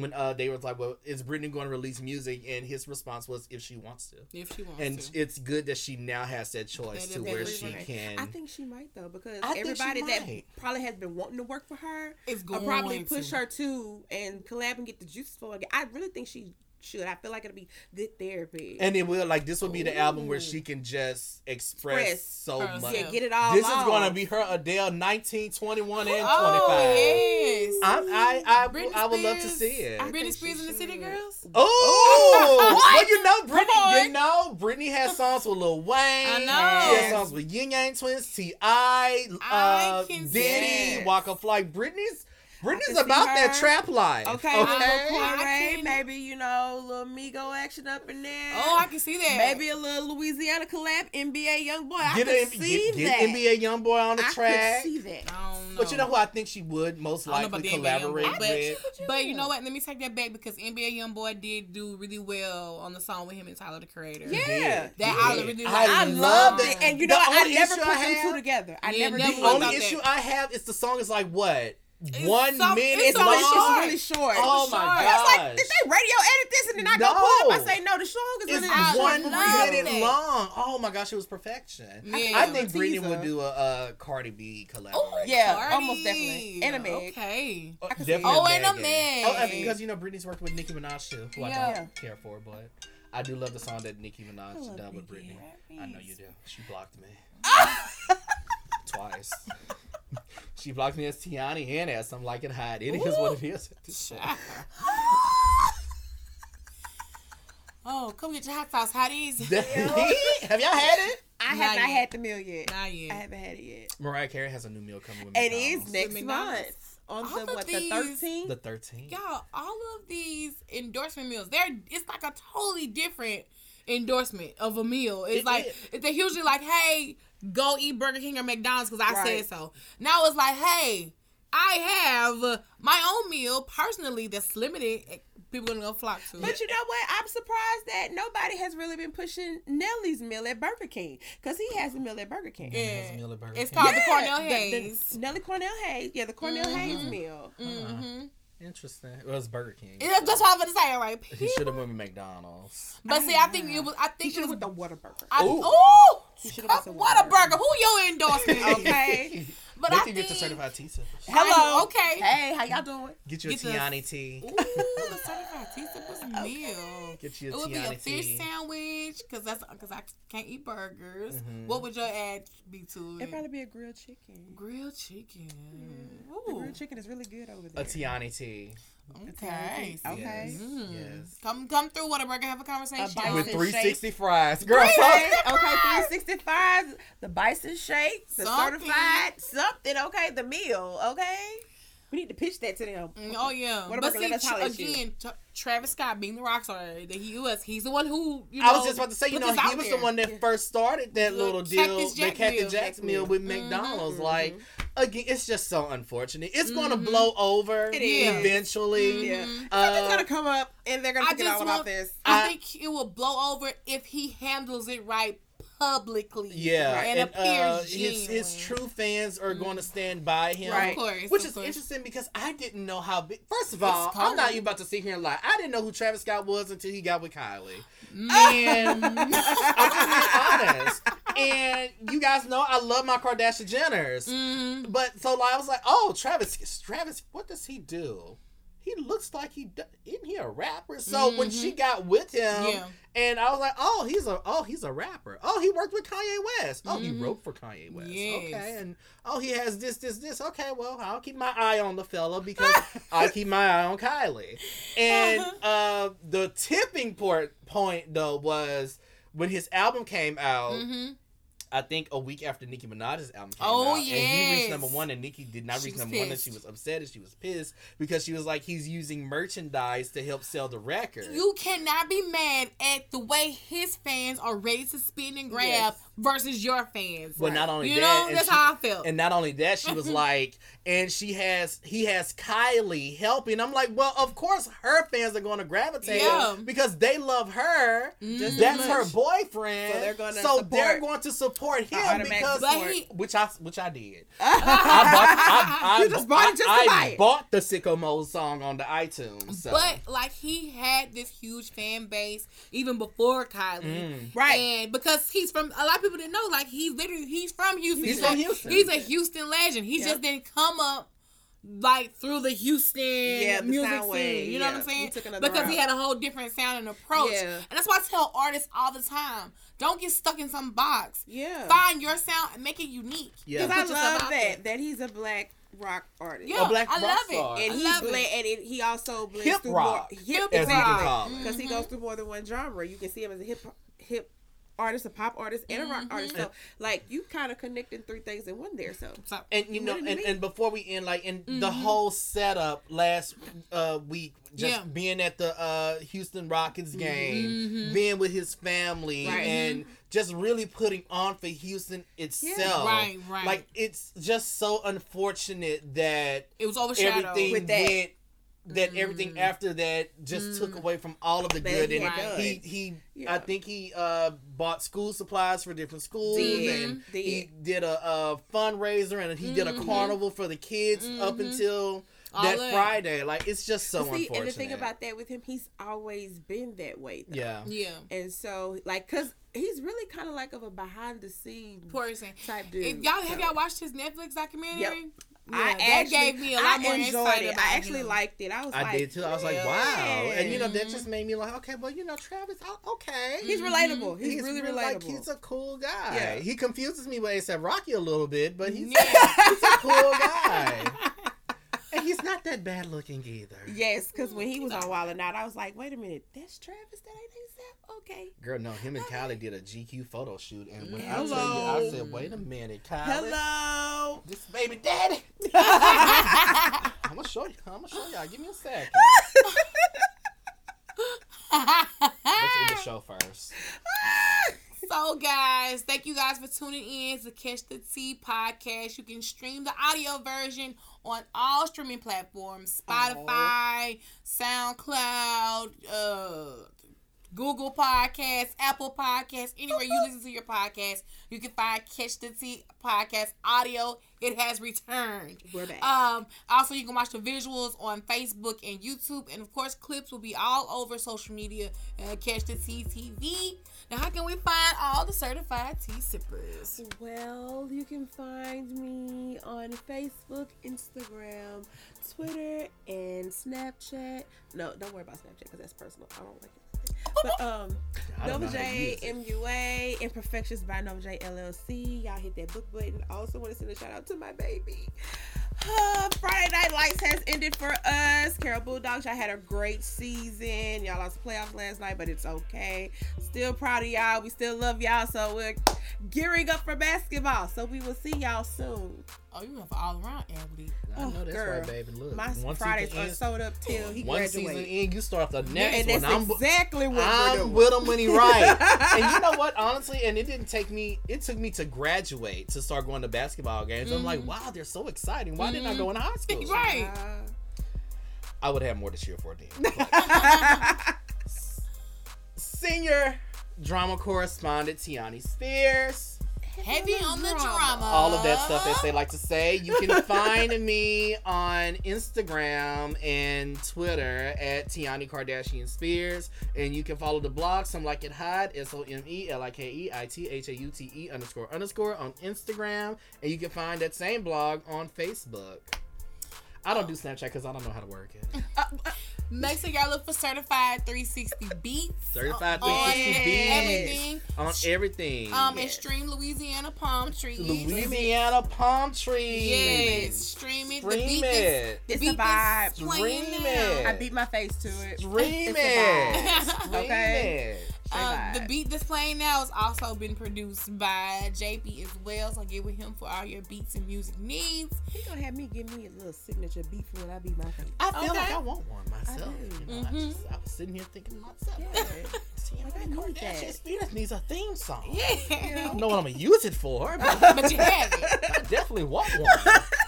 when uh they was like, "Well, is Britney going to release music?" and his response was, "If she wants to." If she wants And to. it's good that she now has that choice to where she right. can. I think she might though because I everybody that probably has been wanting to work for her It's will going probably push to. her to and collab and get the juices for her. I really think she should. I feel like it'll be good therapy. and it will like this will be the album where she can just express, Express so herself. much. yeah, get it all. This is going to be her Adele 19, 21, and 25. Oh yes. I'm, I I Britney I would love to see it. I Britney think she Spears and the City. Girls. Oh, What? well, you know, Britney. You know, Britney has songs with Lil Wayne. I She know. has songs with Ying Yang Twins, T.I., uh, I can see Diddy, it. Waka Flight. Britney's Britney's about that trap life. Okay, Okay. little I Corey, maybe you know, little Migo action up in there. Oh, I can see that. maybe a little Louisiana collab, NBA YoungBoy. I Get, could a, see get, that. get NBA YoungBoy on the I track. could see that. I don't know. But you know who I think she would most I don't know likely about the NBA collaborate with? But you know what? Let me take that back because NBA YoungBoy did do really well on the song with him and Tyler the Creator. Yeah. That I really I. I love love that. it, and you know what? I only never issue put I them two together. I Yeah, never never. The only issue. I have is the song is like what It's one so- minute it's It's, so long. really, short. really short. Oh It's my god! It's like, did they radio edit this and then I go pull up? I say, no, the song is It's really one minute that. long. Oh my gosh, it was perfection. Yeah. I think Britney would do a, uh Cardi B collaboration. Oh, Yeah, Cardi. almost definitely. And a Meg. Okay. Oh, I can see definitely. Oh, and a Meg. Meg. Oh, I mean, because you know Britney's worked with Nicki Minaj too, who I don't care for, but I do love the song that Nicki Minaj love done with Britney. I know you do. She blocked me twice. she blocked me as Tiani and as I'm like it hide. It is what it is. at. Oh, come get your hot sauce, hotties. Have y'all had it? I have Not not yet. had the meal yet. Not I haven't had it yet. Mariah Carey has a new meal coming with It McDonald's. is next month on All the of what the thirteenth. The 13th. Y'all, all of these endorsement meals, they're it's like a totally different endorsement of a meal. It's It like they're usually like, "Hey, go eat Burger King or McDonald's because I Right. said so." Now it's like, "Hey, I have my own meal personally that's limited. Eh, people gonna go flock to." But you know what? I'm surprised that nobody has really been pushing Nelly's meal at Burger King because he has a meal at Burger King. Yeah. has a meal at Burger it's King. called the Cornell the- the Haynes. Nelly Cornell Haynes. Yeah, the Cornell mm-hmm. Haynes meal. hmm Interesting. It was Burger King. Yeah, that's what I was gonna say. All right, He should have went with McDonald's. but see, I think it was. I He think should it have was. with the Whataburger. I, Ooh. ooh, He should've went to what a Whataburger. burger! Who you endorsement? is? Okay. but they I can get the think certified tea sippers. Hello. Okay. Hey, how y'all doing? Get you a Get the- Tiani tea. Ooh, the certified tea sippers meal. Get you a It a would be a fish tea. sandwich because that's because I can't eat burgers. Mhm. What would your ad be to it? It'd probably be a grilled chicken. Grilled chicken. The Ooh. grilled chicken is really good over there. A there. Tiani tea. Okay. Okay. Yes. Mm. Yes. Come come through Whataburger, have a conversation. bite With Bison 360 fries. Girl, Okay, fuck. okay, 365, the bison shake, the Something. certified something, okay, the meal, okay? We need to pitch that to them. Mm, Oh yeah, Whataburger, but see, let us tra- holler you. again, Tra- Travis Scott being the rock star that he was, he's the one who you know. I was just about to say, you know, he was there. the one that first started that The little Cactus deal, the Jack Cactus meal. Jack's meal meal. with Mhm. McDonald's. Mhm. Like, again, it's just so unfortunate. It's going to blow over It is. eventually. Yeah. Mhm. Uh, Something's gonna come up and they're gonna I forget just all about this. I, I- think it will blow over if he handles it right publicly. Yeah, and, and, appears uh, his, his true fans are going to stand by him. Right. Of course, Which of is course. interesting because I didn't know how big. First of all, I'm not cold. even about to sit here and lie. I didn't know who Travis Scott was until he got with Kylie. Man, I'm gonna honest. And you guys know I love my Kardashian Jenners. Mhm. But so like, I was like, oh, Travis, Travis, what does he do? He looks like he isn't he a rapper? So when she got with him, Mm-hmm. Yeah. and I was like, oh, he's a oh he's a rapper. Oh, he worked with Kanye West. Oh, he Mhm. wrote for Kanye West. Yes. Okay, and oh, he has this this this. Okay, well, I'll keep my eye on the fella because I keep my eye on Kylie. And uh, the tipping point point though was when his album came out. Mhm. I think a week after Nicki Minaj's album came Oh, out, and he reached number one, and Nicki did not She reach number one, and she was upset and she was pissed because she was like, he's using merchandise to help sell the record. You cannot be mad at the way his fans are ready to spin and grab Yes. Versus your fans. but not only you that, know, that's she- how I felt. And not only that, she was like, and she has, he has Kylie helping. I'm like, well, of course her fans are going to gravitate Yeah. because they love her. Mhm. That's her boyfriend. So they're gonna So they're support. going to support support him because support. he- which I which I did. I bought, I, I, You just bought it just I, I bought the Sicko Mode song on the iTunes. So. But like he had this huge fan base even before Kylie. Mm. Right. And because he's from a lot of people didn't know, like he's literally he's from Houston. He's a- from Houston. He's a Houston legend. He Yep. just didn't come up like through the Houston Yeah, the music sound scene. wave, You know yeah. what I'm saying? He took another Because he had a whole different sound and approach. Yeah. And that's why I tell artists all the time: don't get stuck in some box. Yeah. Find your sound and make it unique. Yeah. Because I love that there. that he's a black rock artist. Yeah, A black I rock love star. it. And I he love blend, it. and it, he also blends Hip through rock, more hip Hip as we can rock. call it. because he Mhm. goes through more than one genre. You can see him as a hip hip artist, a pop artist, and a rock Mhm. artist. So like you kind of connecting three things in one there. So So, And you know, and, and before we end, like in the Mhm. whole setup last uh week, just Yeah. being at the uh Houston Rockets game, Mhm. being with his family, Right. and just really putting on for Houston itself. Right, right. Like it's just so unfortunate that it was overshadowed. everything With that. went. That Mm. everything after that just took Mm. away from all of the That good, he and had he he Yeah. I think he uh bought school supplies for different schools, Did. and Did. he did a, a fundraiser, and he did a Mhm. carnival for the kids up Mhm. until All that that. Friday. Like it's just so see, unfortunate. and the thing about that with him, he's always been that way. Though. yeah, Yeah. And so like, cause he's really kind of like of a behind the scenes Person. type dude. If y'all have y'all watched his Netflix documentary? Yep. Yeah, I that actually, gave me a lot I more enjoyed insight it. about I actually him. liked it. I was like, I like, did too. I was like, yeah. wow, and you know that just mm-hmm. made me like, okay, well, you know, Travis, okay, He's mm-hmm. relatable. He's, He's really real- relatable. Like, he's a cool guy. Yeah. He confuses me with ASAP Rocky a little bit, but he's, Yeah. he's a cool guy. and he's not that bad looking either. yes, because when he was on Wild and Out, I was like, wait a minute, that's Travis. That ain't ASAP. Okay. Girl, no, him and Kylie did a GQ photo shoot, and when I tell you, I said, wait a minute, Kylie, Hello. this baby daddy. I'm gonna show you. I'm gonna show y'all. Give me a second. Let's end the show first. So, guys, thank you guys for tuning in to Catch the Tea podcast. You can stream the audio version on all streaming platforms Spotify, SoundCloud, uh, Google Podcasts, Apple Podcasts, anywhere you listen to your podcast, you can find Catch the Tea podcast audio. It has returned. We're back. Um, also, you can watch the visuals on Facebook and YouTube, and of course, clips will be all over social media. Uh, catch the TTV. Now, how can we find all the certified tea sippers? Well, you can find me on Facebook, Instagram, Twitter, and Snapchat. No, don't worry about Snapchat because that's personal. I don't like it. But um, Nova know how to J. MUA Imperfections by Nova J LLC. Y'all hit that book button. I also want to send a shout out to my baby. Uh, Friday Night Lights has ended for us. Carol Bulldogs, y'all had a great season. Y'all lost the playoffs last night, but it's okay. Still proud of y'all. We still love y'all. So we're gearing up for basketball. So we will see y'all soon. Oh, you went for all around athlete. I know Oh, that's girl. right, baby. Look, My one Fridays season are in, sewed up till he one season in, you start the next and that's one. I'm, exactly what we're I'm doing. with him when he right. and you know what? Honestly, and it didn't take me. It took me to graduate to start going to basketball games. I'm like, Mhm. wow, they're so exciting. Why didn't I go in high school? Right. I would have more to cheer for then. Senior drama correspondent Tiani Spears. Heavy on the drama. all of that stuff as they like to say. You can find me on Instagram and Twitter at Tiani Kardashian Spears. And you can follow the blog, Some Like It Hot, S O M E L I K E I T H A U T E underscore underscore on Instagram. And you can find that same blog on Facebook. I don't do Snapchat because I don't know how to work it. Make sure y'all look for certified 360 beats. Certified on 360 beats. Everything. On everything. Um, Yes. Extreme Louisiana Palm Trees. Louisiana Palm Tree. Yes, stream it. the beat It's the a beat that's vibe. playing Stream it. I beat my face to it. Stream It's a it. Stream Okay. it. Straight Um, the beat that's playing now has also been produced by JP as well, so get with him for all your beats and music needs. He gonna have me give me a little signature beat for when I be my face. I feel Okay. like I want one myself. do. You know, I, Mhm. just, I was sitting here thinking to myself, Yeah. see, Like, I like, need Kardashian that. Spears needs a theme song. Yeah. I Yeah, don't know what I'm gonna use it for, but but you have it. I definitely want one.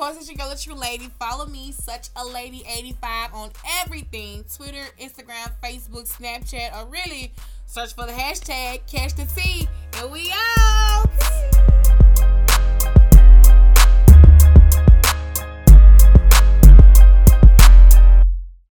Course, it's your girl, it's your lady. Follow me, such a lady 85 on everything Twitter, Instagram, Facebook, Snapchat, or really search for the hashtag catch the tea. And we out.